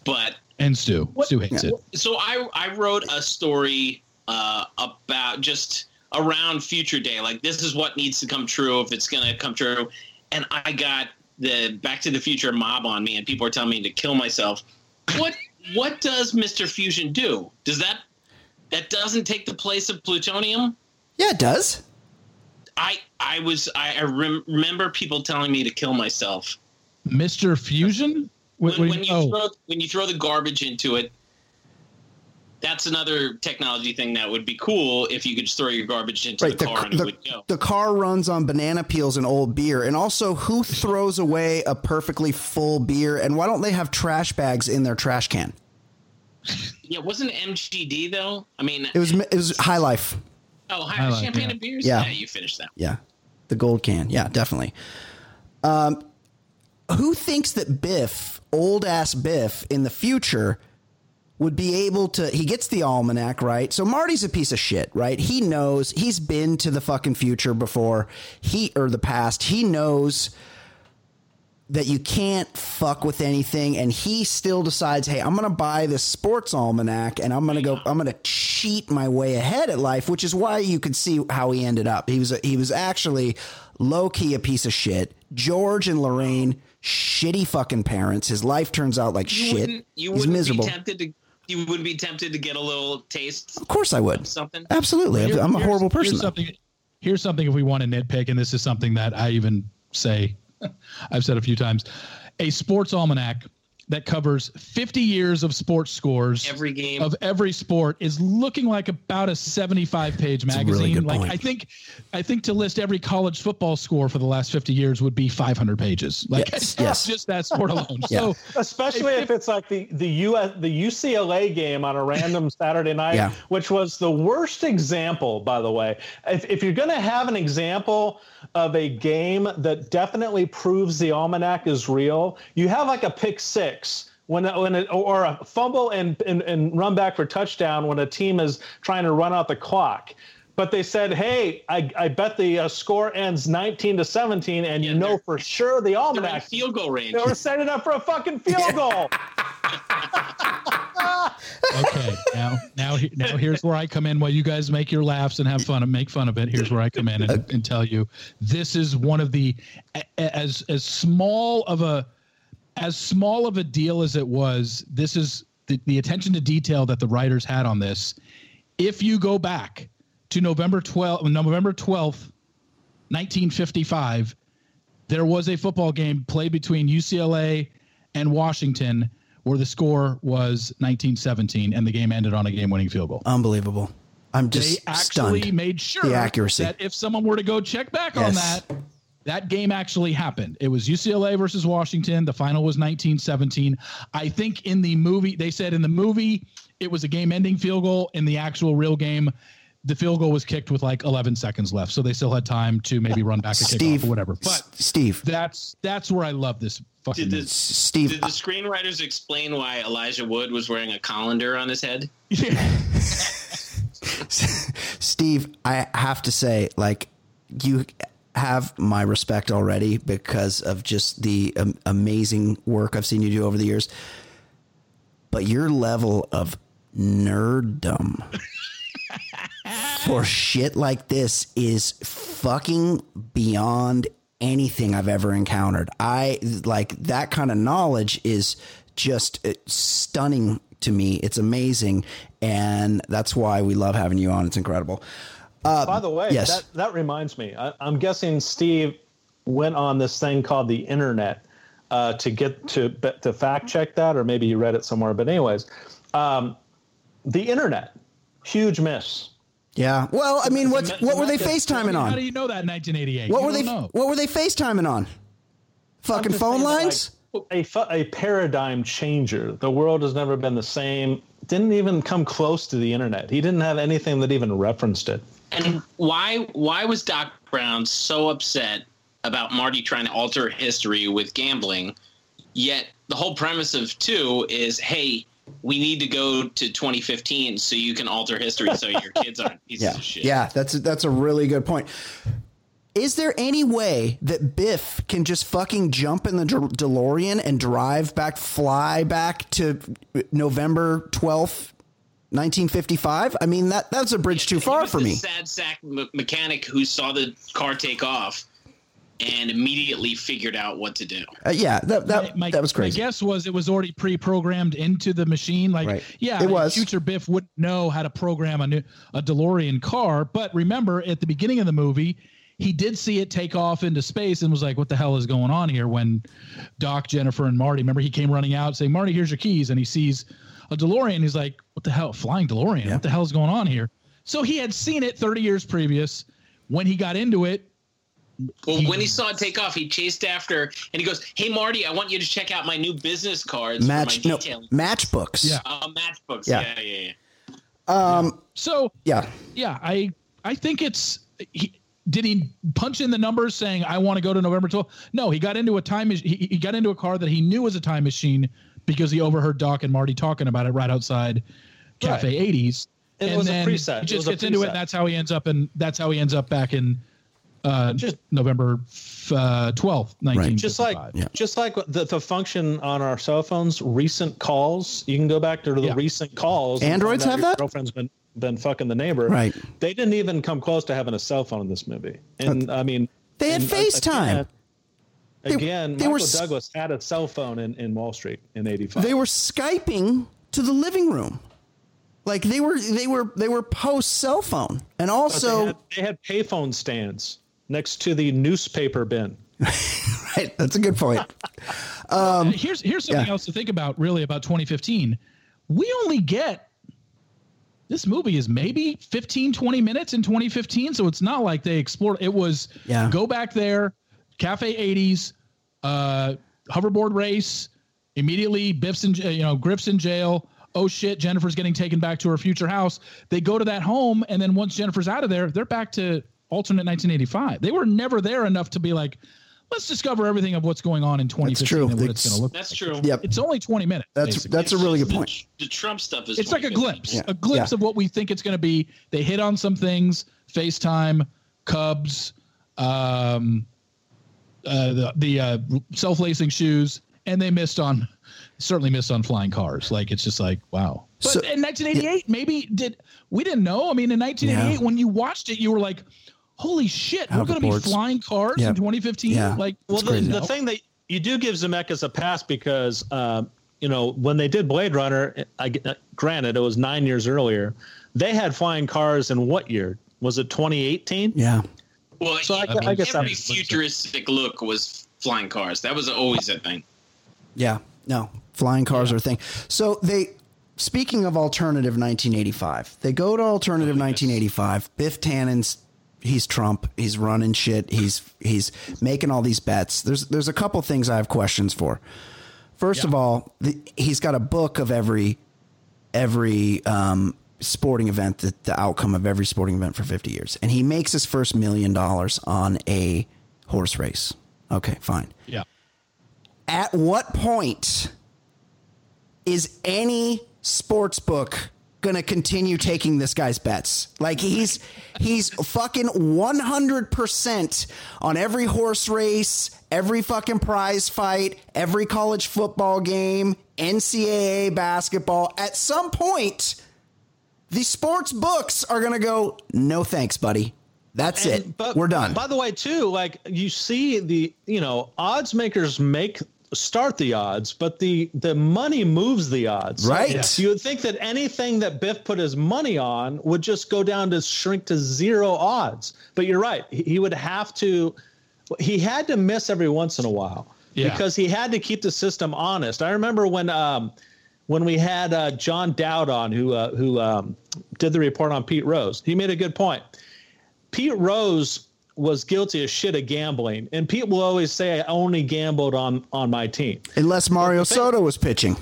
But And Stu. Stu hates it. so I I wrote a story uh, about just around future day. Like this is what needs to come true if it's gonna come true. And I got the Back to the Future mob on me, and people are telling me to kill myself. What what does Mister Fusion do? Does that that doesn't take the place of plutonium? Yeah, it does. I I was I, I rem- remember people telling me to kill myself Mr. Fusion? What- when, when you- you oh. throw when you throw the garbage into it. That's another technology thing that would be cool if you could just throw your garbage into Right. the The, car and it the, would go. the car runs on banana peels and old beer. And also, who throws away a perfectly full beer? And why don't they have trash bags in their trash can? Yeah, wasn't MGD though? I mean, It was it was High Life. Oh, High hi, Life, champagne yeah. and beers. Yeah. you finished that. Yeah, the gold can. Yeah, definitely. Um, who thinks that Biff, old ass Biff, in the future, would be able to he gets the almanac right so marty's a piece of shit right he knows he's been to the fucking future before he or the past he knows that you can't fuck with anything and he still decides hey i'm gonna buy this sports almanac and i'm gonna go i'm gonna cheat my way ahead at life which is why you could see how he ended up he was a, he was actually low-key a piece of shit george and lorraine shitty fucking parents his life turns out like You shit wouldn't, you he's wouldn't miserable be tempted to. You would be tempted to get a little taste. of course i would Something. absolutely Here- i'm a horrible person Here's though. something, here's something if we want to nitpick, and this is something that I even say, [LAUGHS] I've said a few times. A sports almanac that covers 50 years of sports scores Every game. of every sport is looking like about a 75 page a magazine. really like point. I think I think to list every college football score for the last 50 years would be 500 pages. Like Yes, [LAUGHS] yes. just that sport alone. [LAUGHS] Yeah. So Especially if it's like the the US the UCLA game on a random [LAUGHS] Saturday night, Yeah. which was the worst example, by the way. If, if you're going to have an example of a game that definitely proves the almanac is real, you have like a pick six. When, when it, or a fumble and, and, and run back for touchdown when a team is trying to run out the clock. But they said, "Hey, I, I bet the uh, score ends 19 to 17, and you know for sure the They're in almanac field goal range. they were setting up for a fucking field goal. [LAUGHS] okay, now now now here's where I come in while you guys make your laughs and have fun and make fun of it. Here's where I come in and, and tell you this is one of the a- a- as as small of a as small of a deal as it was. This is the, the attention to detail that the writers had on this. If you go back to November 12th, November 12th, 1955, there was a football game played between UCLA and Washington where the score was 1917 and the game ended on a game-winning field goal. unbelievable i'm just They actually stunned made sure the accuracy that if someone were to go check back on that, that game actually happened. It was UCLA versus Washington. The final was 1917. I think in the movie, they said in the movie, it was a game ending field goal. In the actual real game, the field goal was kicked with like 11 seconds left. So they still had time to maybe run back a Steve, kickoff or whatever. But Steve, that's that's where I love this fucking Did the, Steve, did the uh, screenwriters explain why Elijah Wood was wearing a colander on his head? [LAUGHS] [LAUGHS] Steve, I have to say, like, you have my respect already because of just the um, amazing work I've seen you do over the years. But your level of nerddom for shit like this is fucking beyond anything I've ever encountered. I like that kind of knowledge is just uh, stunning to me. It's amazing. And that's why we love having you on. It's incredible. Uh, By the way, yes. that, that reminds me. I, I'm guessing Steve went on this thing called the internet uh, to get to to fact check that, or maybe you read it somewhere. But anyways, um, the internet, huge miss. Yeah. Well, I mean, what what were they FaceTiming on? How do you know that in 1988? What You were they don't know. What were they FaceTiming on? Fucking phone lines? like, a, a paradigm changer. The world has never been the same. Didn't even come close to the internet. He didn't have anything that even referenced it. And why why was Doc Brown so upset about Marty trying to alter history with gambling? Yet the whole premise of two is, hey, we need to go to 2015 so you can alter history so your kids aren't [LAUGHS] pieces yeah. of shit. Yeah, that's a, that's a really good point. Is there any way that Biff can just fucking jump in the De- DeLorean and drive back, fly back to November twelfth, nineteen fifty-five? I mean, that that's a bridge too far for me. Sad sack me- mechanic who saw the car take off and immediately figured out what to do. Uh, yeah, that that, my, that was crazy. My guess was it was already pre-programmed into the machine. Like, Right. yeah, It was. Future Biff wouldn't know how to program a new a DeLorean car. But remember, at the beginning of the movie, he did see it take off into space and was like, "What the hell is going on here?" When Doc, Jennifer, and Marty, remember, he came running out saying, "Marty, here's your keys," and he sees a DeLorean. He's like, "What the hell? Flying DeLorean? What the hell is going on here?" So he had seen it 30 years previous. When he got into it, Well, when he saw it take off, he chased after and he goes, "Hey Marty, I want you to check out my new business cards Match for my no matchbooks. Yeah. uh, matchbooks." Yeah. Yeah, yeah, yeah. Um. so Yeah. yeah, I I think it's he did he punch in the numbers saying I want to go to November 12th? No, he got into a time he, he got into a car that he knew was a time machine because he overheard Doc and Marty talking about it right outside Cafe Right. 80s. It and was a then preset. he It just was a gets into it, and that's how he ends up and That's how he ends up back in uh, November uh, twelfth, nineteen. Just like just like the, the function on our cell phones, recent calls. You can go back to the Yeah. recent calls. Androids find out have that? Girlfriend's been been fucking the neighbor. Right. They didn't even come close to having a cell phone in this movie. And I mean, They had and, FaceTime. Again, They- again they Michael s- Douglas had a cell phone in, in Wall Street in '85. They were skyping to the living room, like they were they were they were post cell phone, and But also they had, they had payphone stands next to the newspaper bin. [LAUGHS] right. That's a good point. [LAUGHS] Um, here's here's something yeah. else to think about. Really, about 2015, we only get this movie is maybe 15 20 minutes in 2015 so it's not like they explored it was Yeah. go back there cafe 80s uh hoverboard race immediately biff's in you know griff's in jail oh shit jennifer's getting taken back to her future house they go to that home and then once jennifer's out of there they're back to alternate 1985 they were never there enough to be like let's discover everything of what's going on in 2015 true. and what It's- it's going to look That's like. true. Yep. it's only 20 minutes That's basically. that's a really good point. The Trump stuff is. It's like a glimpse, Yeah. a glimpse Yeah. of what we think it's going to be. They hit on some things: FaceTime, Cubs, um, uh, the, the uh, self-lacing shoes, and they missed on, certainly missed on flying cars. Like it's just like wow. But So- in 1988, maybe did we didn't know? I mean, in 1988, Yeah. when you watched it, you were like, "Holy shit, we're going to be flying cars Yeah. in 2015!" Yeah. Like, Well, the, the thing that you do give Zemeckis a pass because, um, you know, when they did Blade Runner, I, uh, granted it was nine years earlier, they had flying cars in what year? Was it 2018? Yeah. Well, So I, every I guess that futuristic look was flying cars. That was always a thing. Yeah, no, flying cars are a thing. So they, speaking of alternative 1985, they go to alternative 1985. Biff Tannen's, he's Trump. He's running shit. He's he's making all these bets. There's there's a couple things I have questions for. First of all, the, he's got a book of every every um, sporting event, the, the outcome of every sporting event for 50 years, and he makes his first million dollars on a horse race. Okay, fine yeah. at what point is any sports book gonna continue taking this guy's bets? Like he's he's fucking one hundred percent on every horse race, every fucking prize fight, every college football game, NCAA basketball. At some point, the sports books are gonna go. No thanks, buddy. That's And- it. But We're done. By the way, too, like you see the you know odds makers make start the odds, but the the money moves the odds. Right. So You would think that anything that Biff put his money on would just go down to shrink to zero odds. But you're right. He, he would have to. He had to miss every once in a while Yeah. because he had to keep the system honest. I remember when. Um, when we had uh, John Dowd on, who uh, who um, did the report on Pete Rose, he made a good point. Pete Rose was guilty of shit of gambling, and Pete will always say, "I only gambled on on my team." Unless Mario Soto was pitching.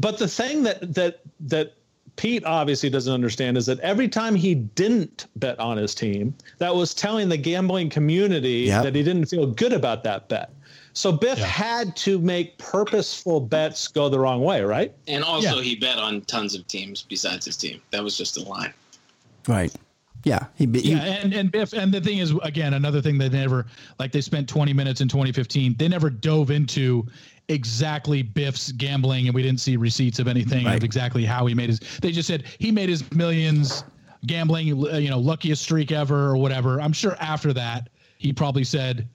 But the thing that that that Pete obviously doesn't understand is that every time he didn't bet on his team, that was telling the gambling community Yep. that he didn't feel good about that bet. So Biff had to make purposeful bets go the wrong way, right? And also, Yeah. he bet on tons of teams besides his team. That was just a line. Right. Yeah. He, he, Yeah, and and Biff, and the thing is, again, another thing they never like. They spent 20 minutes in 2015. They never dove into exactly Biff's gambling, and we didn't see receipts of anything Right. of exactly how he made his. They just said he made his millions gambling, you know, luckiest streak ever or whatever. I'm sure after that he probably said.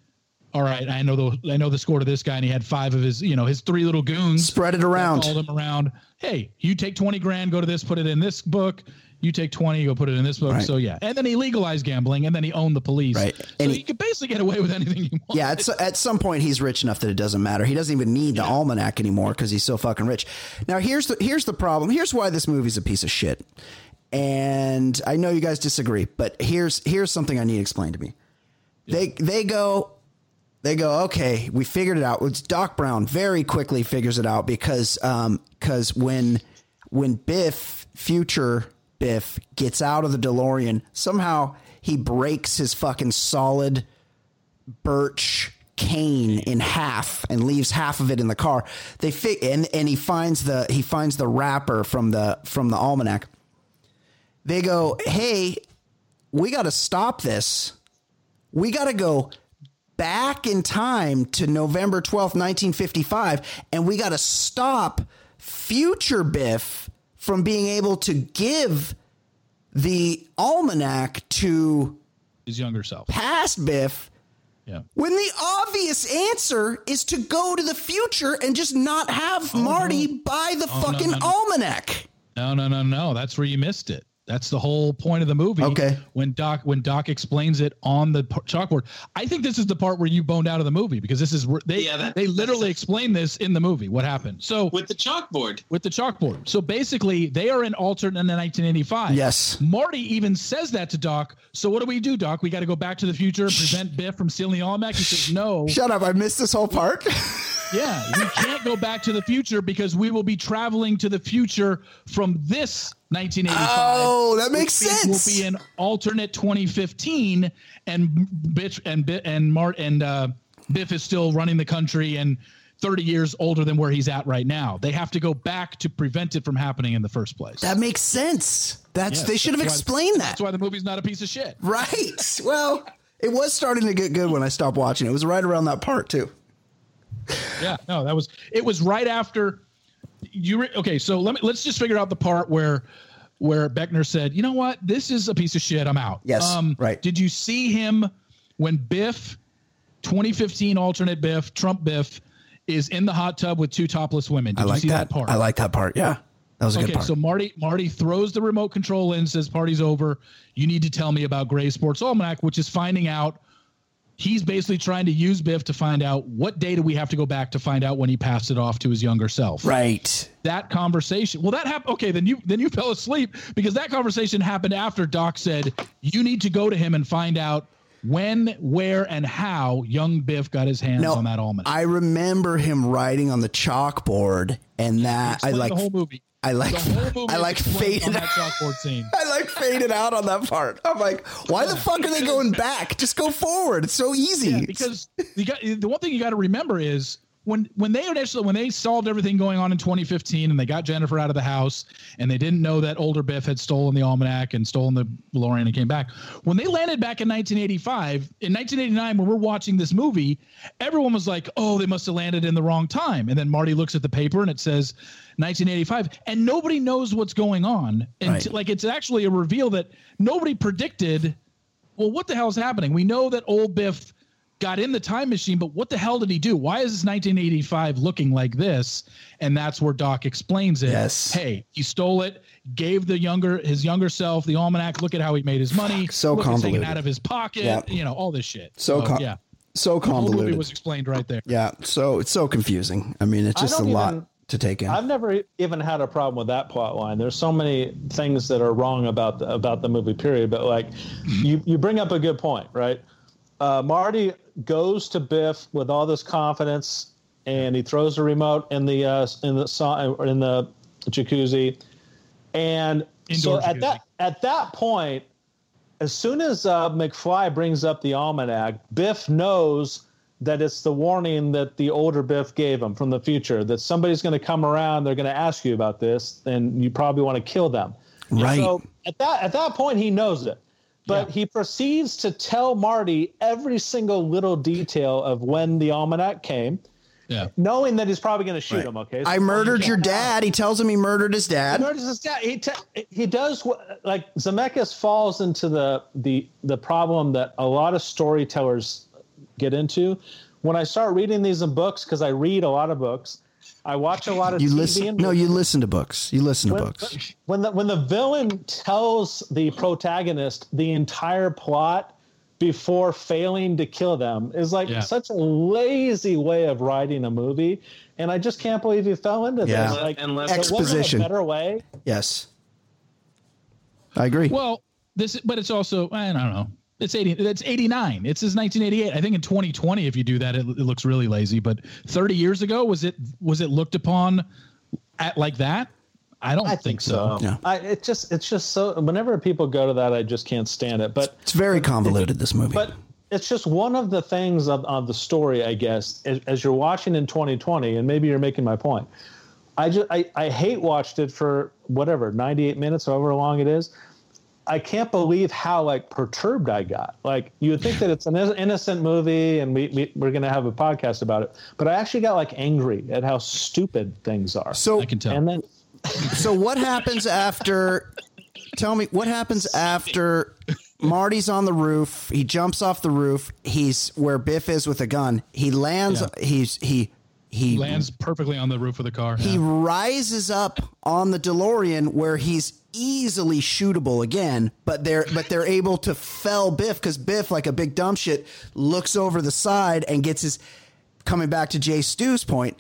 All right, I know the I know the score to this guy, and he had five of his, you know, his three little goons. Spread it around. Called him around. Hey, you take twenty grand, go to this, put it in this book. You take twenty, you go put it in this book. Right. So yeah, and then he legalized gambling, and then he owned the police. Right. So And he, he- could basically get away with anything he wants. Yeah, at, at some point he's rich enough that it doesn't matter. He doesn't even need the almanac anymore because he's so fucking rich. Now here's the here's the problem. Here's why this movie's a piece of shit. And I know you guys disagree, but here's here's something I need explained to me. They they go they go okay. We figured it out. It's Doc Brown very quickly figures it out because um because when when Biff future Biff gets out of the DeLorean somehow he breaks his fucking solid birch cane in half and leaves half of it in the car. They fi- and and he finds the he finds the wrapper from the from the almanac. They go, "Hey, we got to stop this. We got to go back in time to November 12th, 1955, and we got to stop future Biff from being able to give the almanac to his younger self. past Biff Yeah. when the obvious answer is to go to the future and just not have oh, Marty buy the Oh, no, fucking no, no. almanac. No, no, no, no. That's where you missed it. That's the whole point of the movie. Okay. When Doc when Doc explains it on the chalkboard, I think this is the part where you boned out of the movie because this is where they Yeah, that- they literally explain this in the movie. What happened? So with the chalkboard. with the chalkboard. So basically, they are in alternate in 1985. Yes. Marty even says that to Doc. So what do we do, Doc? We got to go back to the future and prevent Biff from stealing the almanac. He says no. Shut up! I missed this whole part. [LAUGHS] Yeah, we can't go back to the future because we will be traveling to the future from this 1985. Oh, that makes sense. We'll be in alternate 2015, and bitch and and Mart and uh, Biff is still running the country and 30 years older than where he's at right now. They have to go back to prevent it from happening in the first place. that makes sense. That's Yes, they should have explained that. That's why the movie's not a piece of shit. Right. Well, it was starting to get good when I stopped watching. It was right around that part too. [LAUGHS] Yeah, no, that was it was right after you re- okay, so let me let's just figure out the part where where Beckner said, "You know what? This is a piece of shit. I'm out." Yes, um, right. Did you see him when Biff 2015 alternate Biff, Trump Biff is in the hot tub with two topless women? Did I like you see that. that, part? I like that part. Yeah, that was a okay, good part. so Marty Marty throws the remote control in, says party's over. You need to tell me about Grays Sports Almanac, which is finding out he's basically trying to use Biff to find out what data we have to go back to find out when he passed it off to his younger self. right. That conversation. Well, that happened. Okay, then you then you [LAUGHS] fell asleep because that conversation happened after Doc said you need to go to him and find out when, where, and how young Biff got his hands No, on that almanac. I remember him writing on the chalkboard, and that I like. the whole movie. I like. The whole movie I like faded. scene. [LAUGHS] I like faded out on that part. I'm like, why the fuck are they going back? Just go forward. It's so easy. Yeah, because you got the one thing you got to remember is when when they initially when they solved everything going on in 2015 and they got Jennifer out of the house and they didn't know that older Biff had stolen the almanac and stolen the DeLorean and came back. When they landed back in 1985, in 1989 when we're watching this movie, everyone was like, "Oh, they must have landed in the wrong time." And then Marty looks at the paper and it says 1985 and nobody knows what's going on. And Right. like it's actually a reveal that nobody predicted well, what the hell is happening? We know that old Biff got in the time machine, but what the hell did he do? Why is this 1985 looking like this? And that's where Doc explains it. Yes. Hey, he stole it, gave the younger his younger self the almanac. Look at how he made his money. so Look, it's hanging convoluted. out of his pocket. Yeah. You know all this shit. So con- yeah, so the whole movie convoluted. was explained right there. yeah. So it's so confusing. I mean, it's just a don't lot to take in. I've never even had a problem with that plot line. There's so many things that are wrong about the, about the movie. Period. But like, you you bring up a good point, right? Uh, Marty goes to Biff with all this confidence, and he throws the remote in the uh, in the sa- in the jacuzzi, and Indoor so at that at that point, as soon as uh, McFly brings up the almanac, Biff knows that it's the warning that the older Biff gave him from the future that somebody's going to come around, they're going to ask you about this, and you probably want to kill them. And Right. So at that at that point, he knows it, but he proceeds to tell Marty every single little detail of when the almanac came. Yeah. Knowing that he's probably going to shoot him. Okay. I murdered your dad. He tells him he murdered his dad. He murders his dad. He, te- he does what like Zemeckis falls into the the the problem that a lot of storytellers get into. When I start reading these in books, because I read a lot of books, I watch a lot of You TV. listen. No, you listen to books. You listen to books. when the when the villain tells the protagonist the entire plot before failing to kill them is like Yeah. such a lazy way of writing a movie, and I just can't believe you fell into Yeah. this. Like, Unless- there wasn't Exposition. a better way. Yes. I agree. Well, this, but it's also I don't know. It's eighty. It's eighty nine. It's his nineteen eighty eight. I think in twenty twenty, if you do that, it, it looks really lazy. But thirty years ago, was it was it looked upon at like that? I don't I think, so. Yeah. I, it just it's just so whenever people go to that, I just can't stand it. But It's very convoluted. This movie. but it's just one of the things of, of the story, I guess, as, as you're watching in 2020, and maybe you're making my point. I just I, I hate watched it for whatever 98 minutes, however long it is. I can't believe how like perturbed I got. Like you would think that it's an innocent movie, and we, we we're gonna have a podcast about it, but I actually got like angry at how stupid things are. So I can tell. and then [LAUGHS] So what happens after? Tell me what happens after Marty's on the roof. He jumps off the roof. He's where Biff is with a gun. He lands. Yeah. He's he he lands perfectly on the roof of the car. He Yeah. rises up on the DeLorean where he's easily shootable again, but they're but they're able to fell Biff because Biff, like a big dumb shit, looks over the side and gets his coming back to Jay Stew's point,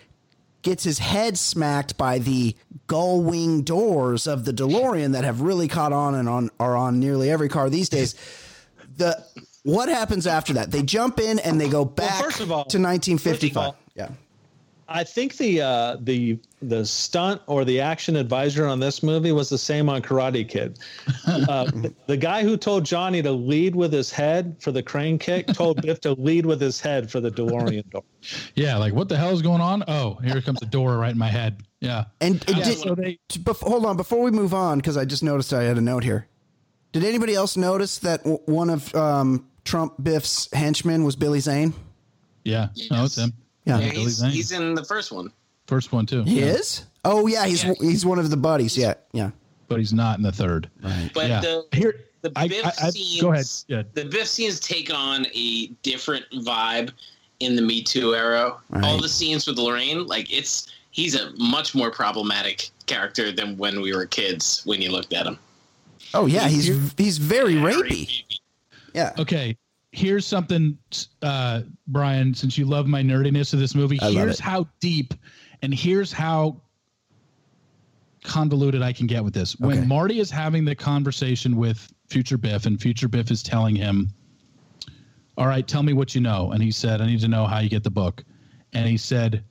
gets his head smacked by the gull wing doors of the DeLorean that have really caught on and on are on nearly every car these days. The what happens after that? They jump in and they go back first of all- to 1955. first of all- yeah. I think the uh, the the stunt or the action advisor on this movie was the same on Karate Kid. [LAUGHS] Uh, the, the guy who told Johnny to lead with his head for the crane kick told Biff to lead with his head for the DeLorean door. Yeah, like what the hell is going on? Oh, here comes a door right in my head. Yeah. And Yeah, did, so they- bef- hold on before we move on because I just noticed I had a note here. Did anybody else notice that w- one of um, Trump Biff's henchmen was Billy Zane? Yeah. No, it's him. Yeah. Yeah, Billy he's, Zane. he's in the first one. First one too. He Yeah. is. Oh yeah, he's he's one of the buddies. Yeah, yeah. But he's not in the third. Right. But yeah. the Here the I- Biff I- I- scenes, go ahead. Yeah. The Biff scenes take on a different vibe in the Me Too era. Right. All the scenes with Lorraine, like it's he's a much more problematic character than when we were kids. When you looked at him, Oh yeah, he's he's very rapey. Yeah. Okay. Here's something, uh, Brian, since you love my nerdiness of this movie, I here's how deep and here's how convoluted I can get with this. When Okay. Marty is having the conversation with Future Biff, and Future Biff is telling him, All right, tell me what you know. And he said, I need to know how you get the book. And he said,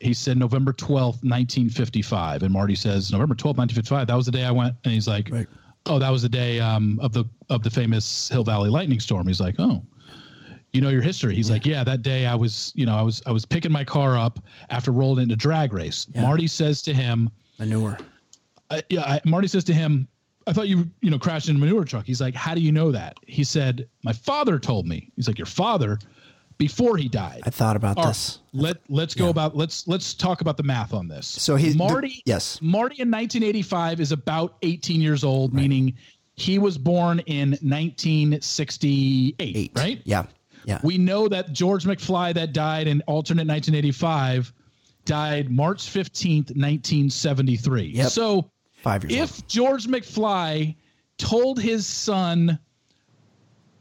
he said November 12th, 1955. And Marty says, November 12th, 1955. That was the day I went. And he's like, Oh, that was the day um, of the of the famous Hill Valley lightning storm. He's like, Oh, you know your history. He's like, Yeah, that day I was, you know, I was I was picking my car up after rolling into a drag race. Marty says to him, Manure. uh, yeah, I, Marty says to him, I thought you, you know, crashed in a manure truck. He's like, how do you know that? He said, my father told me. He's like, your father, before he died. I thought about All right, this. Let let's go about let's let's talk about the math on this. So he- the- Marty, yes. Marty in 1985 is about 18 years old, meaning he was born in 1968, right? Yeah. Yeah. We know that George McFly that died in alternate 1985 died March 15th, 1973. Yep. So Five years. if George McFly told his son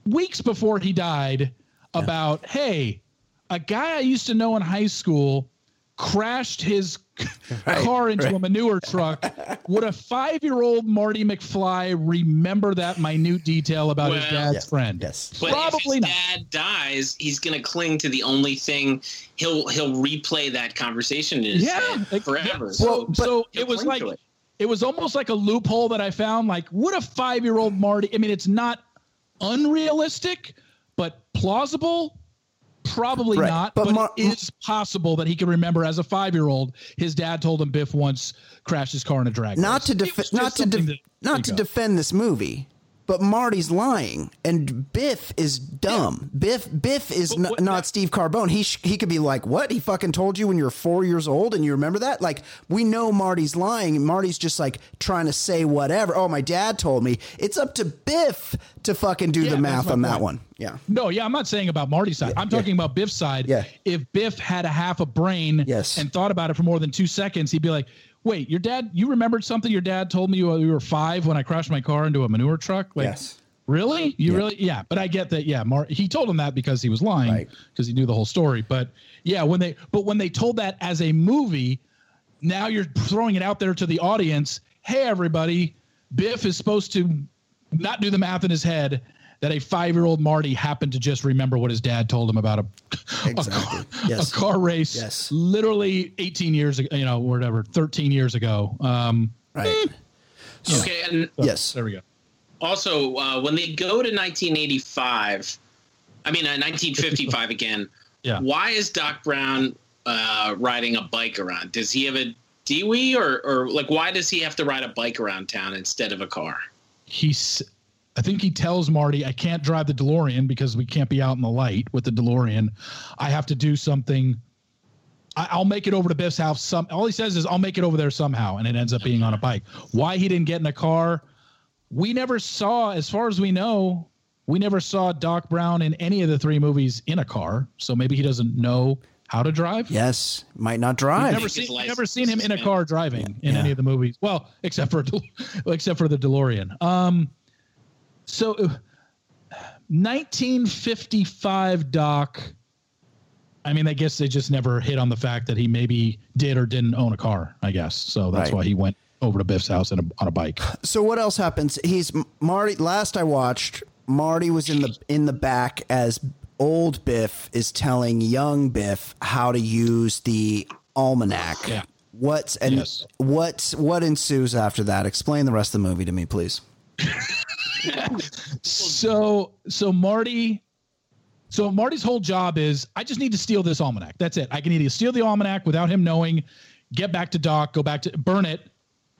weeks before he died about, hey, a guy I used to know in high school crashed his [LAUGHS] Right, car into right. a manure truck, would a five year old Marty McFly remember that minute detail about his dad's Yes. friend? Yes. but Probably if not. dad dies, he's gonna cling to the only thing. He'll he'll replay that conversation in his Yeah, head like, forever. Well, so so it was like it. it was almost like a loophole that I found. Like, would a five year old Marty? I mean, it's not unrealistic, but plausible. Probably Right, not, but but, Mar- it is possible that he can remember as a five year old. His dad told him Biff once crashed his car in a drag. not race. to defend, not to to not to defend this movie, but Marty's lying, and Biff is dumb. Biff Biff is n- what- not Steve Carbone. He sh- he could be like, "What? He fucking told you when you were four years old, and you remember that?" Like we know Marty's lying, and Marty's just like trying to say whatever. Oh, my dad told me. It's up to Biff to fucking do Yeah, the math my on that one. Yeah. No, yeah, I'm not saying about Marty's side. I'm talking about Biff's side. Yeah. If Biff had a half a brain Yes. and thought about it for more than two seconds, he'd be like, "Wait, your dad? You remembered something your dad told me you, you were five when I crashed my car into a manure truck? Like, Yes. really? You Yeah. really? Yeah." But I get that. Yeah, Mar- he told him that because he was lying Right. because he knew the whole story. But yeah, when they but when they told that as a movie, now you're throwing it out there to the audience. Hey, everybody, Biff is supposed to not do the math in his head that a five year old Marty happened to just remember what his dad told him about a, [LAUGHS] a, Exactly. car, Yes. a car race Yes. literally 18 years ago, you know, whatever, 13 years ago. Um, Right. Okay, and Yes. there we go. also uh, when they go to 1985, I mean, uh, 1955 again. [LAUGHS] Yeah. Why is Doc Brown uh, riding a bike around? Does he have a DUI or or like why does he have to ride a bike around town instead of a car? He's I think he tells Marty, I can't drive the DeLorean because we can't be out in the light with the DeLorean. I have to do something. I, I'll make it over to Biff's house. Some all he says is I'll make it over there somehow, and it ends up being on a bike. Why he didn't get in a car, we never saw, as far as we know, we never saw Doc Brown in any of the three movies in a car. So maybe he doesn't know how to drive. Yes, might not drive. never seen, never seen him in a car driving in any of the movies. Well, except for [LAUGHS] except for the DeLorean. Um, so, uh, 1955 Doc. I mean, I guess they just never hit on the fact that he maybe did or didn't own a car. I guess so. That's Right. why he went over to Biff's house in a, on a bike. So what else happens? He's Marty. Last I watched, Marty was in the in the back as old Biff is telling young Biff how to use the almanac. Yeah. What's and Yes. what's what ensues after that? Explain the rest of the movie to me, please. [LAUGHS] so so Marty so Marty's whole job is I just need to steal this almanac. That's it. I can either steal the almanac without him knowing, get back to Doc, go back to burn it,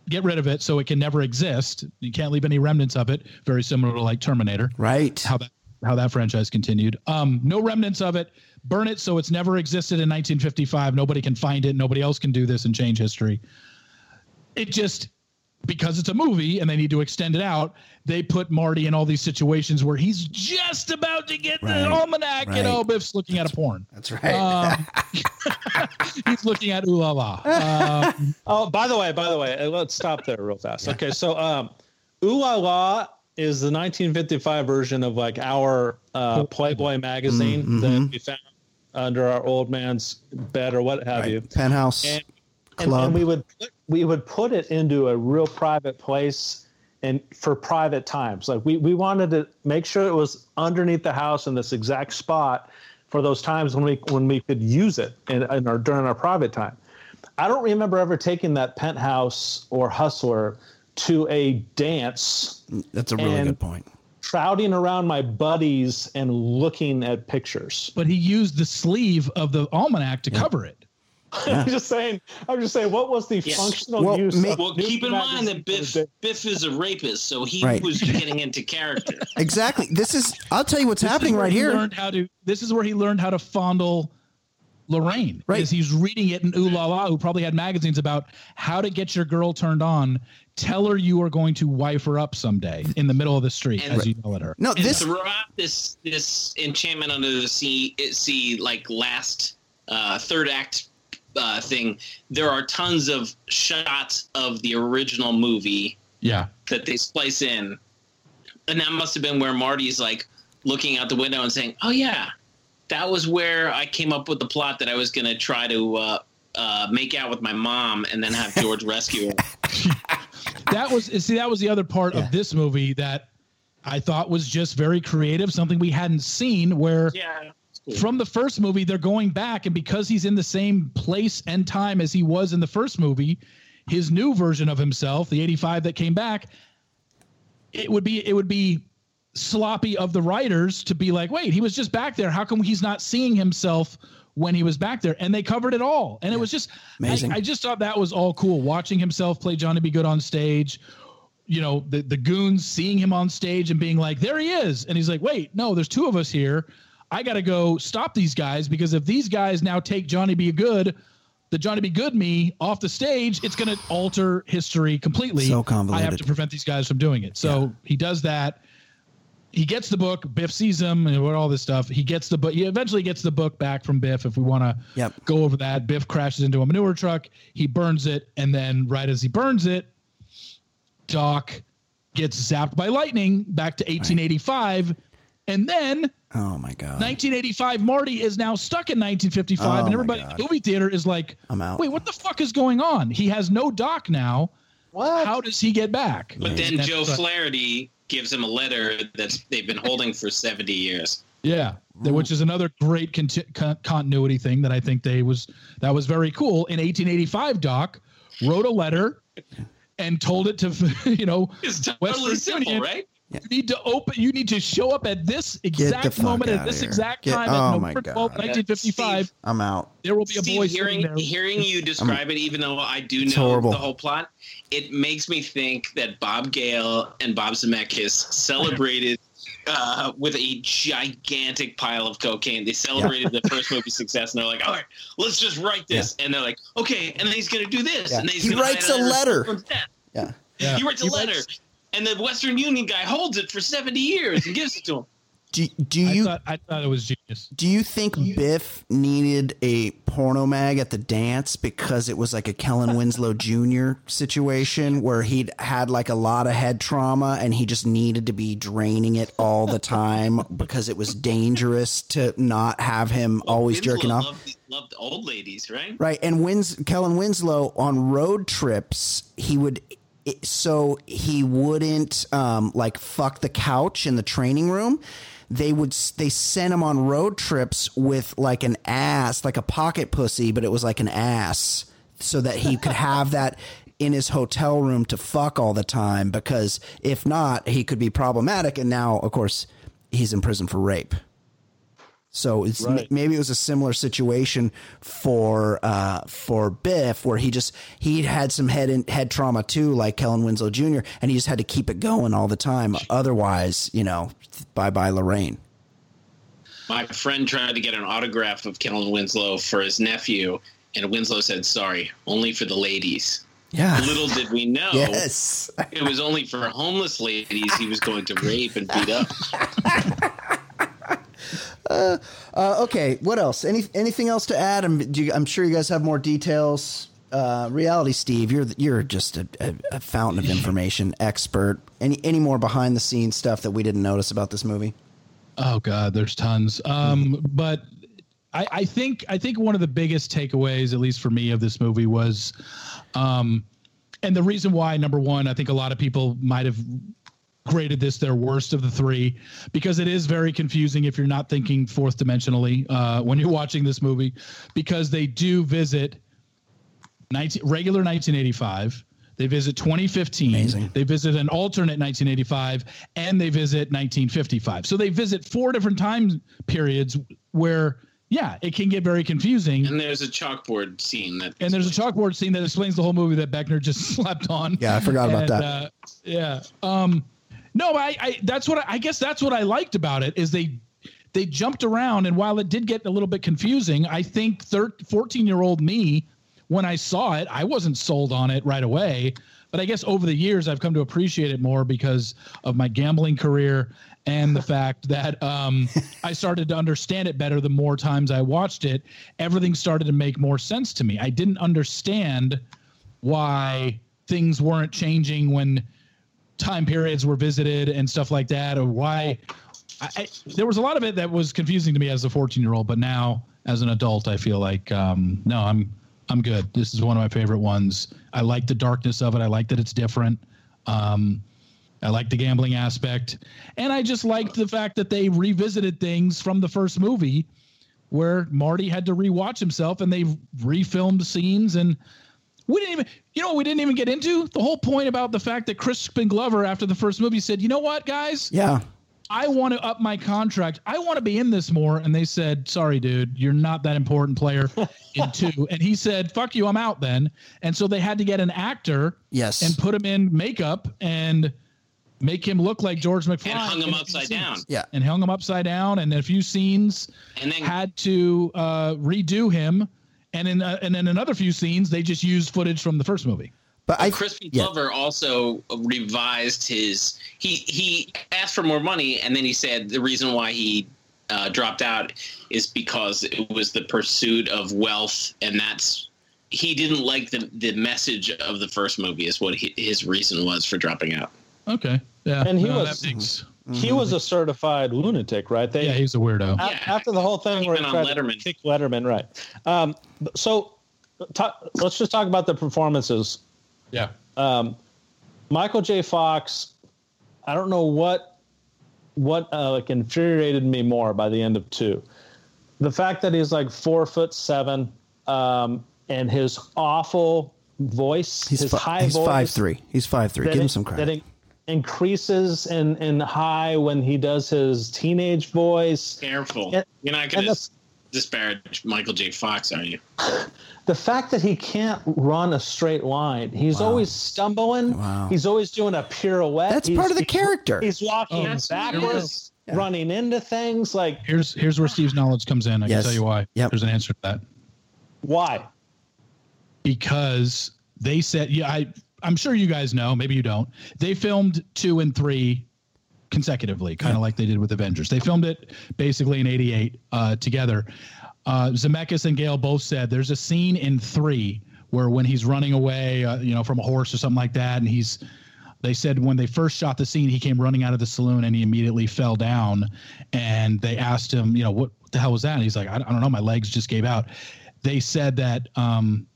get rid of it so it can never exist. You can't leave any remnants of it. Very similar to like Terminator. Right. How that how that franchise continued. Um, no remnants of it. Burn it so it's never existed in 1955. Nobody can find it. Nobody else can do this and change history. It just because it's a movie and they need to extend it out, they put Marty in all these situations where he's just about to get Right, the almanac. right. You know, Biff's looking at a porn. That's right. Um, [LAUGHS] he's looking at ooh la la. Um, [LAUGHS] Oh, by the way, by the way, uh, let's stop there real fast. Okay, so um, Ooh La La is the 1955 version of like our uh, Playboy magazine Mm, that we found under our old man's bed or what have you. Penthouse And, and, Club. and we would put, we would put it into a real private place and for private times. Like we we wanted to make sure it was underneath the house in this exact spot for those times when we when we could use it in, in our during our private time. I don't remember ever taking that penthouse or hustler to a dance. That's a really and good point. Crowding around my buddies and looking at pictures. but he used the sleeve of the almanac to cover it. I'm just saying. I'm just saying. What was the Yes. functional Well, use? ma- of Well, keep in mind that Biff Biff is a rapist, so he Right. was getting into character. [LAUGHS] Exactly. This is. I'll tell you what's This happening right he here. Learned how to. This is where he learned how to fondle Lorraine. Right. Because he's reading it in Ooh La La, who probably had magazines about how to get your girl turned on. Tell her you are going to wife her up someday in the middle of the street And- as you yell at her. No, and this. throughout this this enchantment under the sea sea like last uh, third act uh, thing, there are tons of shots of the original movie Yeah. that they splice in, and that must have been where Marty's like looking out the window and saying, "Oh yeah, that was where I came up with the plot that I was going to try to." Uh, uh, make out with my mom and then have George [LAUGHS] rescue her. that was see that was the other part Yeah. of this movie that I thought was just very creative, something we hadn't seen where Yeah. From the first movie they're going back and because he's in the same place and time as he was in the first movie, his new version of himself, the 85 that came back, it would be it would be sloppy of the writers to be like, "Wait, he was just back there. How come he's not seeing himself when he was back there?" And they covered it all. And it was just Amazing. I, I just thought that was all cool watching himself play Johnny B. Goode on stage. You know, the the goons seeing him on stage and being like, "There he is." And he's like, "Wait, no, there's two of us here. I got to go stop these guys because if these guys now take Johnny B. Goode, the Johnny B. Goode me off the stage, it's going to alter history completely. So I have to prevent these guys from doing it. So he does that. He gets the book. Biff sees him and all this stuff. He gets the book. He eventually gets the book back from Biff. If we want to Yep. go over that, Biff crashes into a manure truck. He burns it, and then right as he burns it, Doc gets zapped by lightning back to 1885, and then Oh my god. 1985 Marty is now stuck in 1955, Oh, and everybody in the movie theater is like, I'm out. "Wait, what the fuck is going on? He has no Doc now. What? How does he get back?" But then That's Joe what- Flaherty gives him a letter that they've been holding for 70 years. Yeah, th- which is another great conti- con- continuity thing that I think they was that was very cool. In 1885, Doc wrote a letter and told it to [LAUGHS] you know It's West totally simple, Virginia. right? You need to open. You need to show up at this exact moment at this here. exact Get- time oh at my November God. 12th, 1955. I'm out. There will be a Steve, boy hearing there. hearing you describe it, even though I do It's know horrible. the whole plot, it makes me think that Bob Gale and Bob Zemeckis celebrated uh, with a gigantic pile of cocaine. They celebrated the first movie success, and they're like, "All right, let's just write this." And they're like, "Okay," and then he's going to do this, Yeah. and then he's He writes hide a under letter. someone's desk. Yeah. Yeah. He writes a He letter, writes- and the Western Union guy holds it for seventy years and gives it to him. [LAUGHS] Do, do I you thought I thought it was genius. do you think Biff needed a porno mag at the dance because it was like a Kellen Winslow [LAUGHS] Jr. situation where he'd had like a lot of head trauma and he just needed to be draining it all the time [LAUGHS] because it was dangerous to not have him always Winslow jerking off. Loved, loved old ladies, right? Right, and Wins Kellen Winslow on road trips, he would it- so he wouldn't um, like fuck the couch in the training room. They would they sent him on road trips with like an ass, like a pocket pussy, but it was like an ass, so that he could have [LAUGHS] that in his hotel room to fuck all the time. Because if not, he could be problematic. And now, of course, he's in prison for rape. So it's Right. maybe it was a similar situation for uh, for Biff, where he just he had some head in, head trauma too, like Kellen Winslow Jr., and he just had to keep it going all the time. Otherwise, you know, bye bye Lorraine. My friend tried to get an autograph of Kellen Winslow for his nephew, and Winslow said, "Sorry, only for the ladies." Yeah. Little did we know, [LAUGHS] Yes. it was only for homeless ladies he was going to rape and beat up. [LAUGHS] Uh, okay, what else? Any anything else to add? I'm, you, I'm sure you guys have more details. Uh, reality, Steve, you're you're just a, a, a fountain of information expert. Any any more behind the scenes stuff that we didn't notice about this movie? Oh God, there's tons. Um, but I, I think I think one of the biggest takeaways, at least for me, of this movie was, um, and the reason why number one, I think a lot of people might have graded this their worst of the three because it is very confusing if you're not thinking fourth dimensionally uh, when you're watching this movie because they do visit 19, regular 1985 they visit 2015 they visit an alternate 1985 and they visit 1955 so they visit four different time periods where yeah it can get very confusing And there's a chalkboard scene that and there's a chalkboard scene that explains the whole movie that Beckner just [LAUGHS] slept on. Yeah, I forgot about And, that. Uh, yeah. Um, no, I, I that's what I, I guess that's what I liked about it is they they jumped around and while it did get a little bit confusing, I think 13, 14 year old me when I saw it, I wasn't sold on it right away. But I guess over the years, I've come to appreciate it more because of my gambling career and the fact that um, [LAUGHS] I started to understand it better the more times I watched it. Everything started to make more sense to me. I didn't understand why things weren't changing when time periods were visited and stuff like that, or why. I, I, there was a lot of it that was confusing to me as a 14 year old, but now as an adult, I feel like um, no, I'm I'm good. This is one of my favorite ones. I like the darkness of it. I like that it's different. Um, I like the gambling aspect, and I just liked the fact that they revisited things from the first movie, where Marty had to rewatch himself, and they refilmed scenes and we didn't even, you know, what we didn't even get into the whole point about the fact that Crispin Glover, after the first movie, said, "You know what, guys? Yeah. I want to up my contract. I want to be in this more." And they said, "Sorry, dude, you're not that important player in [LAUGHS] two. And he said, "Fuck you, I'm out then." And so they had to get an actor, Yes. and put him in makeup and make him look like George McFly, and hung him in a few upside scenes. down. Yeah. and hung him upside down, and a few scenes And then had to uh, redo him. And in uh, and in another few scenes, they just used footage from the first movie. But I Crispin yeah. Glover also revised his. He he asked for more money, and then he said the reason why he uh, dropped out is because it was the pursuit of wealth, and that's he didn't like the the message of the first movie. Is what he, his reason was for dropping out. Okay, yeah, And he no, was- that makes, He was a certified lunatic, right? They, yeah, he's a weirdo. a- Yeah. after the whole thing where he Even on tried to Letterman. kick Letterman, right? Um, so, ta- let's just talk about the performances. Yeah, Um, Michael J. Fox, I don't know what what uh, like infuriated me more by the end of two. The fact that he's like four foot seven, um, and his awful voice, He's his fi- high he's voice, five three. He's five three. that Give him some credit. en- increases in in high when he does his teenage voice. Careful. And- You're not and going to disparage Michael J. Fox, are you? [LAUGHS] the fact that he can't run a straight line he's always stumbling Wow. he's always doing a pirouette That's He's- part of the character. he's walking Oh, backwards running into things like Here's here's where Steve's knowledge comes in. I Yes. can tell you why. Yep. There's an answer to that. why Because they said, yeah, I I'm sure you guys know, maybe you don't. They filmed two and three consecutively, kind of like they did with Avengers. They filmed it basically in '88 uh, together. Uh, Zemeckis and Gale both said there's a scene in three where when he's running away, uh, you know, from a horse or something like that, and he's. They said when they first shot the scene, he came running out of the saloon and he immediately fell down. And they asked him, you know, what, what the hell was that? And he's like, I, I don't know, my legs just gave out. They said that um,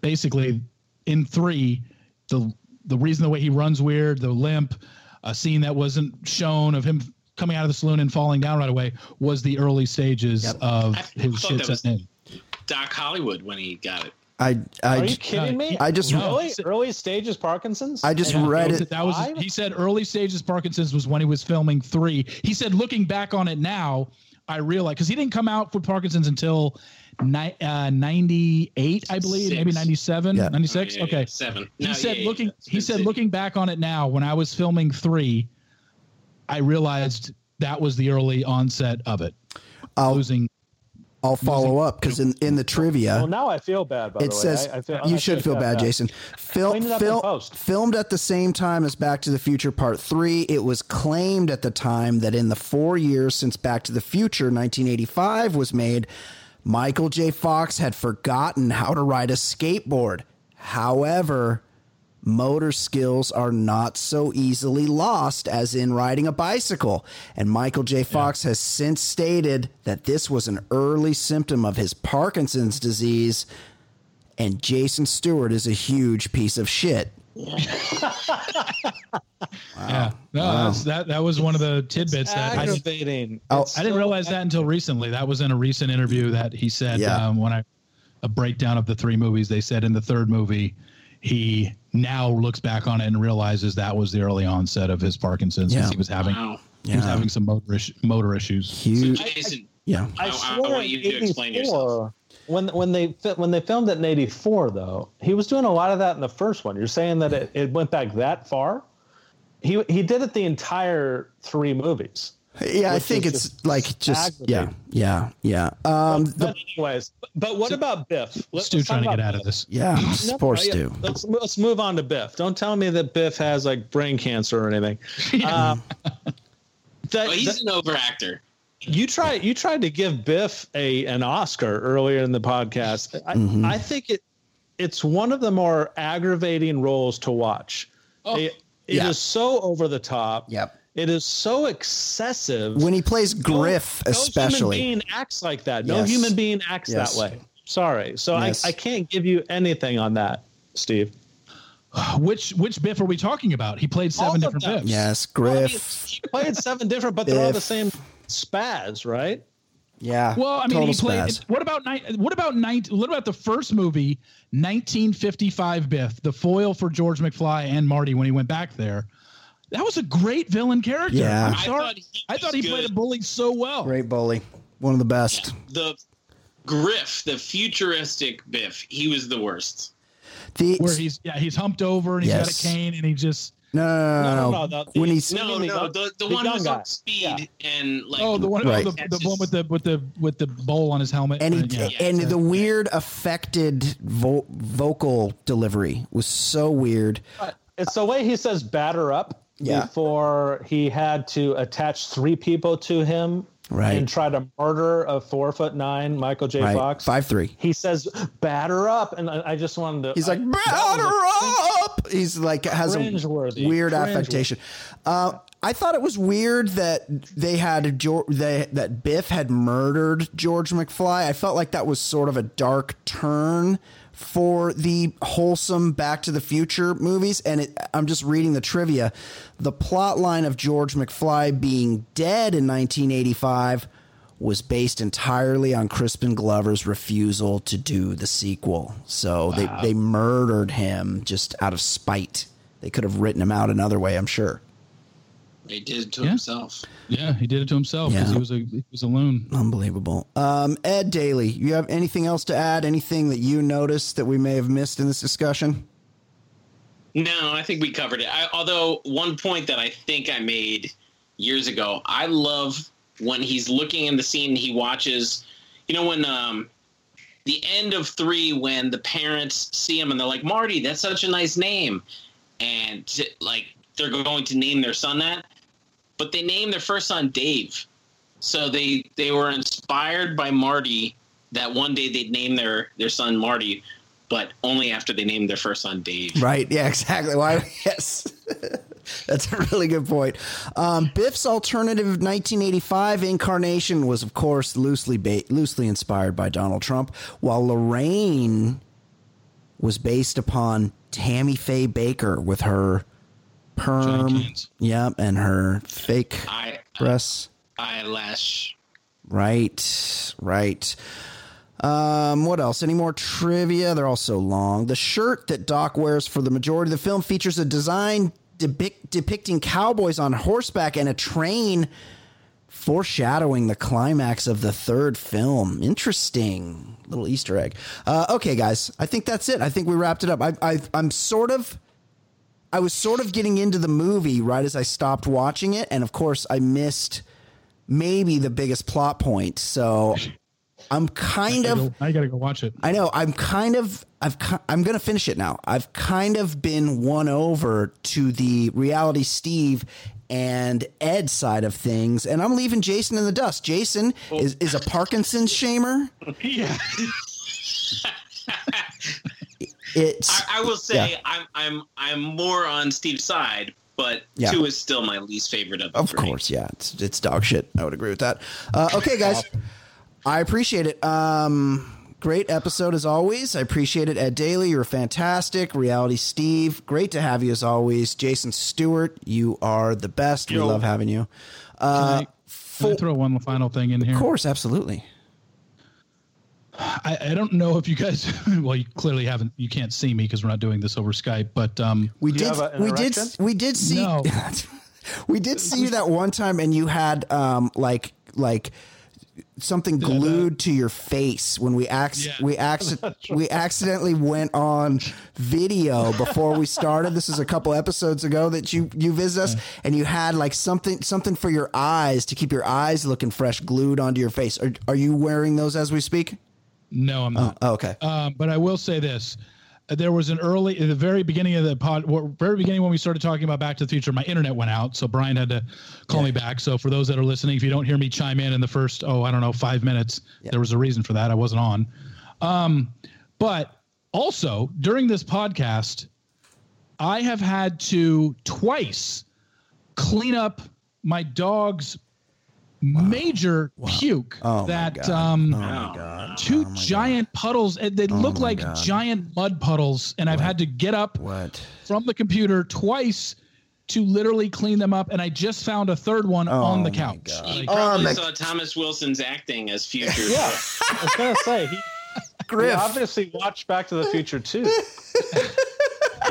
basically in three, the the reason the way he runs weird, the limp, a scene that wasn't shown of him coming out of the saloon and falling down right away was the early stages of I his thought shit that was- setting in. Doc Hollywood when he got it. I I are you kidding me I just- early early stages parkinson's I just Yeah, read it. That was he said early stages Parkinson's was when he was filming three. He said looking back on it now, I realize because he didn't come out for Parkinson's until ni- uh, 98, I believe, maybe Six. 97, Yeah. 96. Oh, yeah, okay. yeah, seven. He No, said yeah, yeah, looking yeah, he said been looking back on it now when I was filming 3, I realized that was the early onset of it. I'll Losing I'll follow up because in in the trivia. well now i feel bad by it the way says I, I feel, you I should feel bad, Jason. Fil- Clean it up in fil- filmed at the same time as Back to the Future Part Three. It was claimed at the time that in the four years since Back to the Future 1985 was made, Michael J. Fox had forgotten how to ride a skateboard. However, motor skills are not so easily lost as in riding a bicycle. And Michael J. Fox has since stated that this was an early symptom of his Parkinson's disease. And Jason Stewart is a huge piece of shit. Yeah. Wow. No, that's, that that was one of the tidbits that I didn't, aggravating Oh. I didn't realize that until recently. That was in a recent interview that he said Yeah. um, when I a breakdown of the three movies. They said in the third movie, he now looks back on it and realizes that was the early onset of his Parkinson's because Yeah. he was having Wow. he was having some motor motor issues. Huge. Jason, Yeah. I, I I, swear want you to in explain yourself. 84, When when they when they filmed it in '84, though, he was doing a lot of that in the first one. You're saying that it, it went back that far? He he did it the entire three movies. Yeah, I think it's just like just yeah, yeah, yeah. Um, but the, anyways, but what about Biff? Let- Stu let's talk trying to get about out of this. yeah, No, sports yeah, do. Let's let's move on to Biff. Don't tell me that Biff has like brain cancer or anything. [LAUGHS] Um, that- Oh, he's that- an overactor. You tried you tried to give Biff a an Oscar earlier in the podcast. I, Mm-hmm. I think it it's one of the more aggravating roles to watch. Oh. It, it is Yeah. so over the top. Yep. It is so excessive. When he plays Griff, no, especially. no human being acts like that. No Yes. human being acts Yes. that way. Sorry. So Yes. I, I can't give you anything on that, Steve. Which which Biff are we talking about? He played seven different them. Biffs. yes, Well, I mean, Griff. he played seven different, but they're all the same spaz, right? Yeah. Well, I mean, he played. spaz. What about night? What about night? What about the first movie, 1955 Biff, the foil for George McFly and Marty when he went back there? That was a great villain character. Yeah. I'm I thought he I thought he played a bully so well. Great bully. One of the best. The Griff, the futuristic Biff, he was the worst. The Where he's yeah he's humped over and he's Yes. got a cane and he just no, no, no, no, No, no. no, no, the- when he's You No, no, the, the, the one young who's on speed Yeah. and like oh the one Right. oh, the, the one with the with the with the bowl on his helmet and he, Uh, yeah. and the weird affected vo- vocal delivery was so weird. It's the way he says batter up Yeah. before he had to attach three people to him Right. and try to murder a four foot nine Michael J. Right. Fox. Five three. He says batter up, and I, I just wanted to. He's like batter up. He's like has a weird affectation. Uh, I thought it was weird that they had they, that Biff had murdered George McFly. I felt like that was sort of a dark turn for the wholesome Back to the Future movies. And it, I'm just reading the trivia. The plot line of George McFly being dead in 1985 was based entirely on Crispin Glover's refusal to do the sequel. So they, they murdered him just out of spite. They could have written him out another way, I'm sure. He did it to Yeah. himself. Yeah, he did it to himself because Yeah. he was a he was a loon. Unbelievable. Um, Ed Daly, you have anything else to add? Anything that you noticed that we may have missed in this discussion? No, I think we covered it. I, although one point that I think I made years ago, I love when he's looking in the scene. He watches, you know, when um, the end of three, when the parents see him and they're like, "Marty, that's such a nice name," and t- like they're going to name their son that, but they named their first son Dave. So they they were inspired by Marty that one day they'd name their their son Marty, but only after they named their first son Dave. Right. Yeah, exactly. Why? [LAUGHS] Yes. [LAUGHS] That's a really good point. Um, Biff's alternative 1985 incarnation was, of course, loosely ba- loosely inspired by Donald Trump, while Lorraine was based upon Tammy Faye Bakker with her perm, yep, and her fake I breasts. eyelash. Right, right. Um, what else? Any more trivia? They're all so long. The shirt that Doc wears for the majority of the film features a design depic- depicting cowboys on horseback and a train, foreshadowing the climax of the third film. Interesting little Easter egg. Uh, okay, guys, I think that's it. I think we wrapped it up. I, I, I'm sort of. I was sort of getting into the movie right as I stopped watching it, and of course, I missed maybe the biggest plot point. So I'm kind I of. go- I gotta go watch it. I know. I'm kind of. I've I'm going to finish it now. I've kind of been won over to the reality Steve and Ed side of things, and I'm leaving Jason in the dust. Jason oh. is is a Parkinson's shamer. [LAUGHS] Yeah. [LAUGHS] It's. I, I will say yeah. I'm I'm I'm more on Steve's side, but Yeah. two is still my least favorite of the Of three. course, yeah, it's it's dog shit. I would agree with that. Uh, okay, guys, I appreciate it. Um, great episode as always. I appreciate it, Ed Daly. You're fantastic. Reality Steve, great to have you as always. Jason Stewart, you are the best. We love having you. Can Uh, I, can I throw one final thing in here? of course, absolutely. I, I don't know if you guys. [LAUGHS] Well, you clearly haven't. You can't see me because we're not doing this over Skype. But um, We did. We did. We did see. No. [LAUGHS] we did see you that one time, and you had um like like something glued to your face when we acc- we acc- [LAUGHS] we accidentally went on video before we started. This is a couple episodes ago that you you visit us, and you had like something something for your eyes to keep your eyes looking fresh glued onto your face. Are, are you wearing those as we speak? No, I'm not. Oh, okay. Um, but I will say this: there was an early, at the very beginning of the pod, very beginning when we started talking about Back to the Future, my internet went out, so Brian had to call me back. So for those that are listening, if you don't hear me chime in in the first, oh, I don't know, five minutes, there was a reason for that. I wasn't on. Um, but also during this podcast, I have had to twice clean up my dog's major puke Oh, my that God. um Oh, my God. two giant puddles and they look like God. giant mud puddles and i've had to get up What? from the computer twice to literally clean them up and i just found a third one on the Oh, my couch He Like- probably saw Thomas Wilson's acting as future. Yeah, [LAUGHS] I was gonna say he, he obviously watched Back to the Future too. [LAUGHS]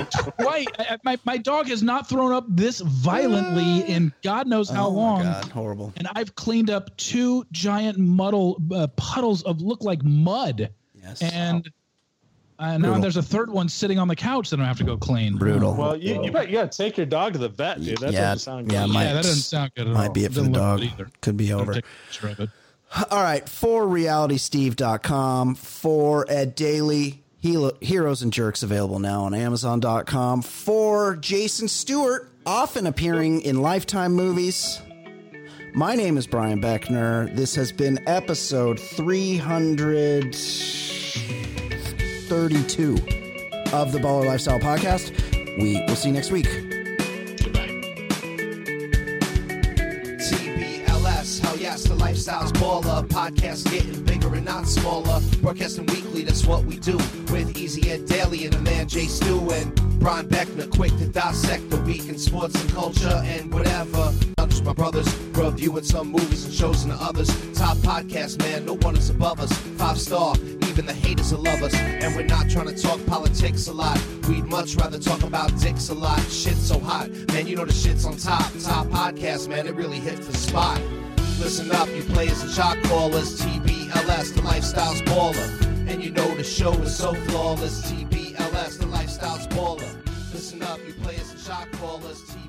[LAUGHS] Right. I- I- my, my dog has not thrown up this violently in God knows how Oh, my long. God, horrible. And I've cleaned up two giant muddle uh, puddles of look like mud. Yes. And uh, now there's a third one sitting on the couch that I have to go clean. Brutal. Well, you, you bet you gotta take your dog to the vet, dude. That yeah, doesn't sound good. yeah, Yeah, that doesn't sound good at might all. be it for the dog. either. Could be over. Take a picture of it. All right, for realitysteve.com, for Ed Daly, Helo- Heroes and Jerks available now on Amazon.com, for Jason Stewart, often appearing in Lifetime movies. My name is Brian Beckner. This has been episode 332 of the Baller Lifestyle Podcast. We will see you next week. Lifestyle's baller. Podcast getting bigger and not smaller. Broadcasting weekly, that's what we do. With Easy and Daily and the man Jay Stu and Brian Beckner, quick to dissect the week in sports and culture and whatever. My brothers, reviewing some movies and shows and others. Top podcast, man, no one is above us. Five star, even the haters will love us. And we're not trying to talk politics a lot. We'd much rather talk about dicks a lot. Shit's so hot, man. You know the shit's on top. Top podcast, man. It really hits the spot. Listen up, you players and shot callers. TBLS, the lifestyle's baller. And you know the show is so flawless. TBLS, the lifestyle's baller. Listen up, you players and shot callers. TBLS,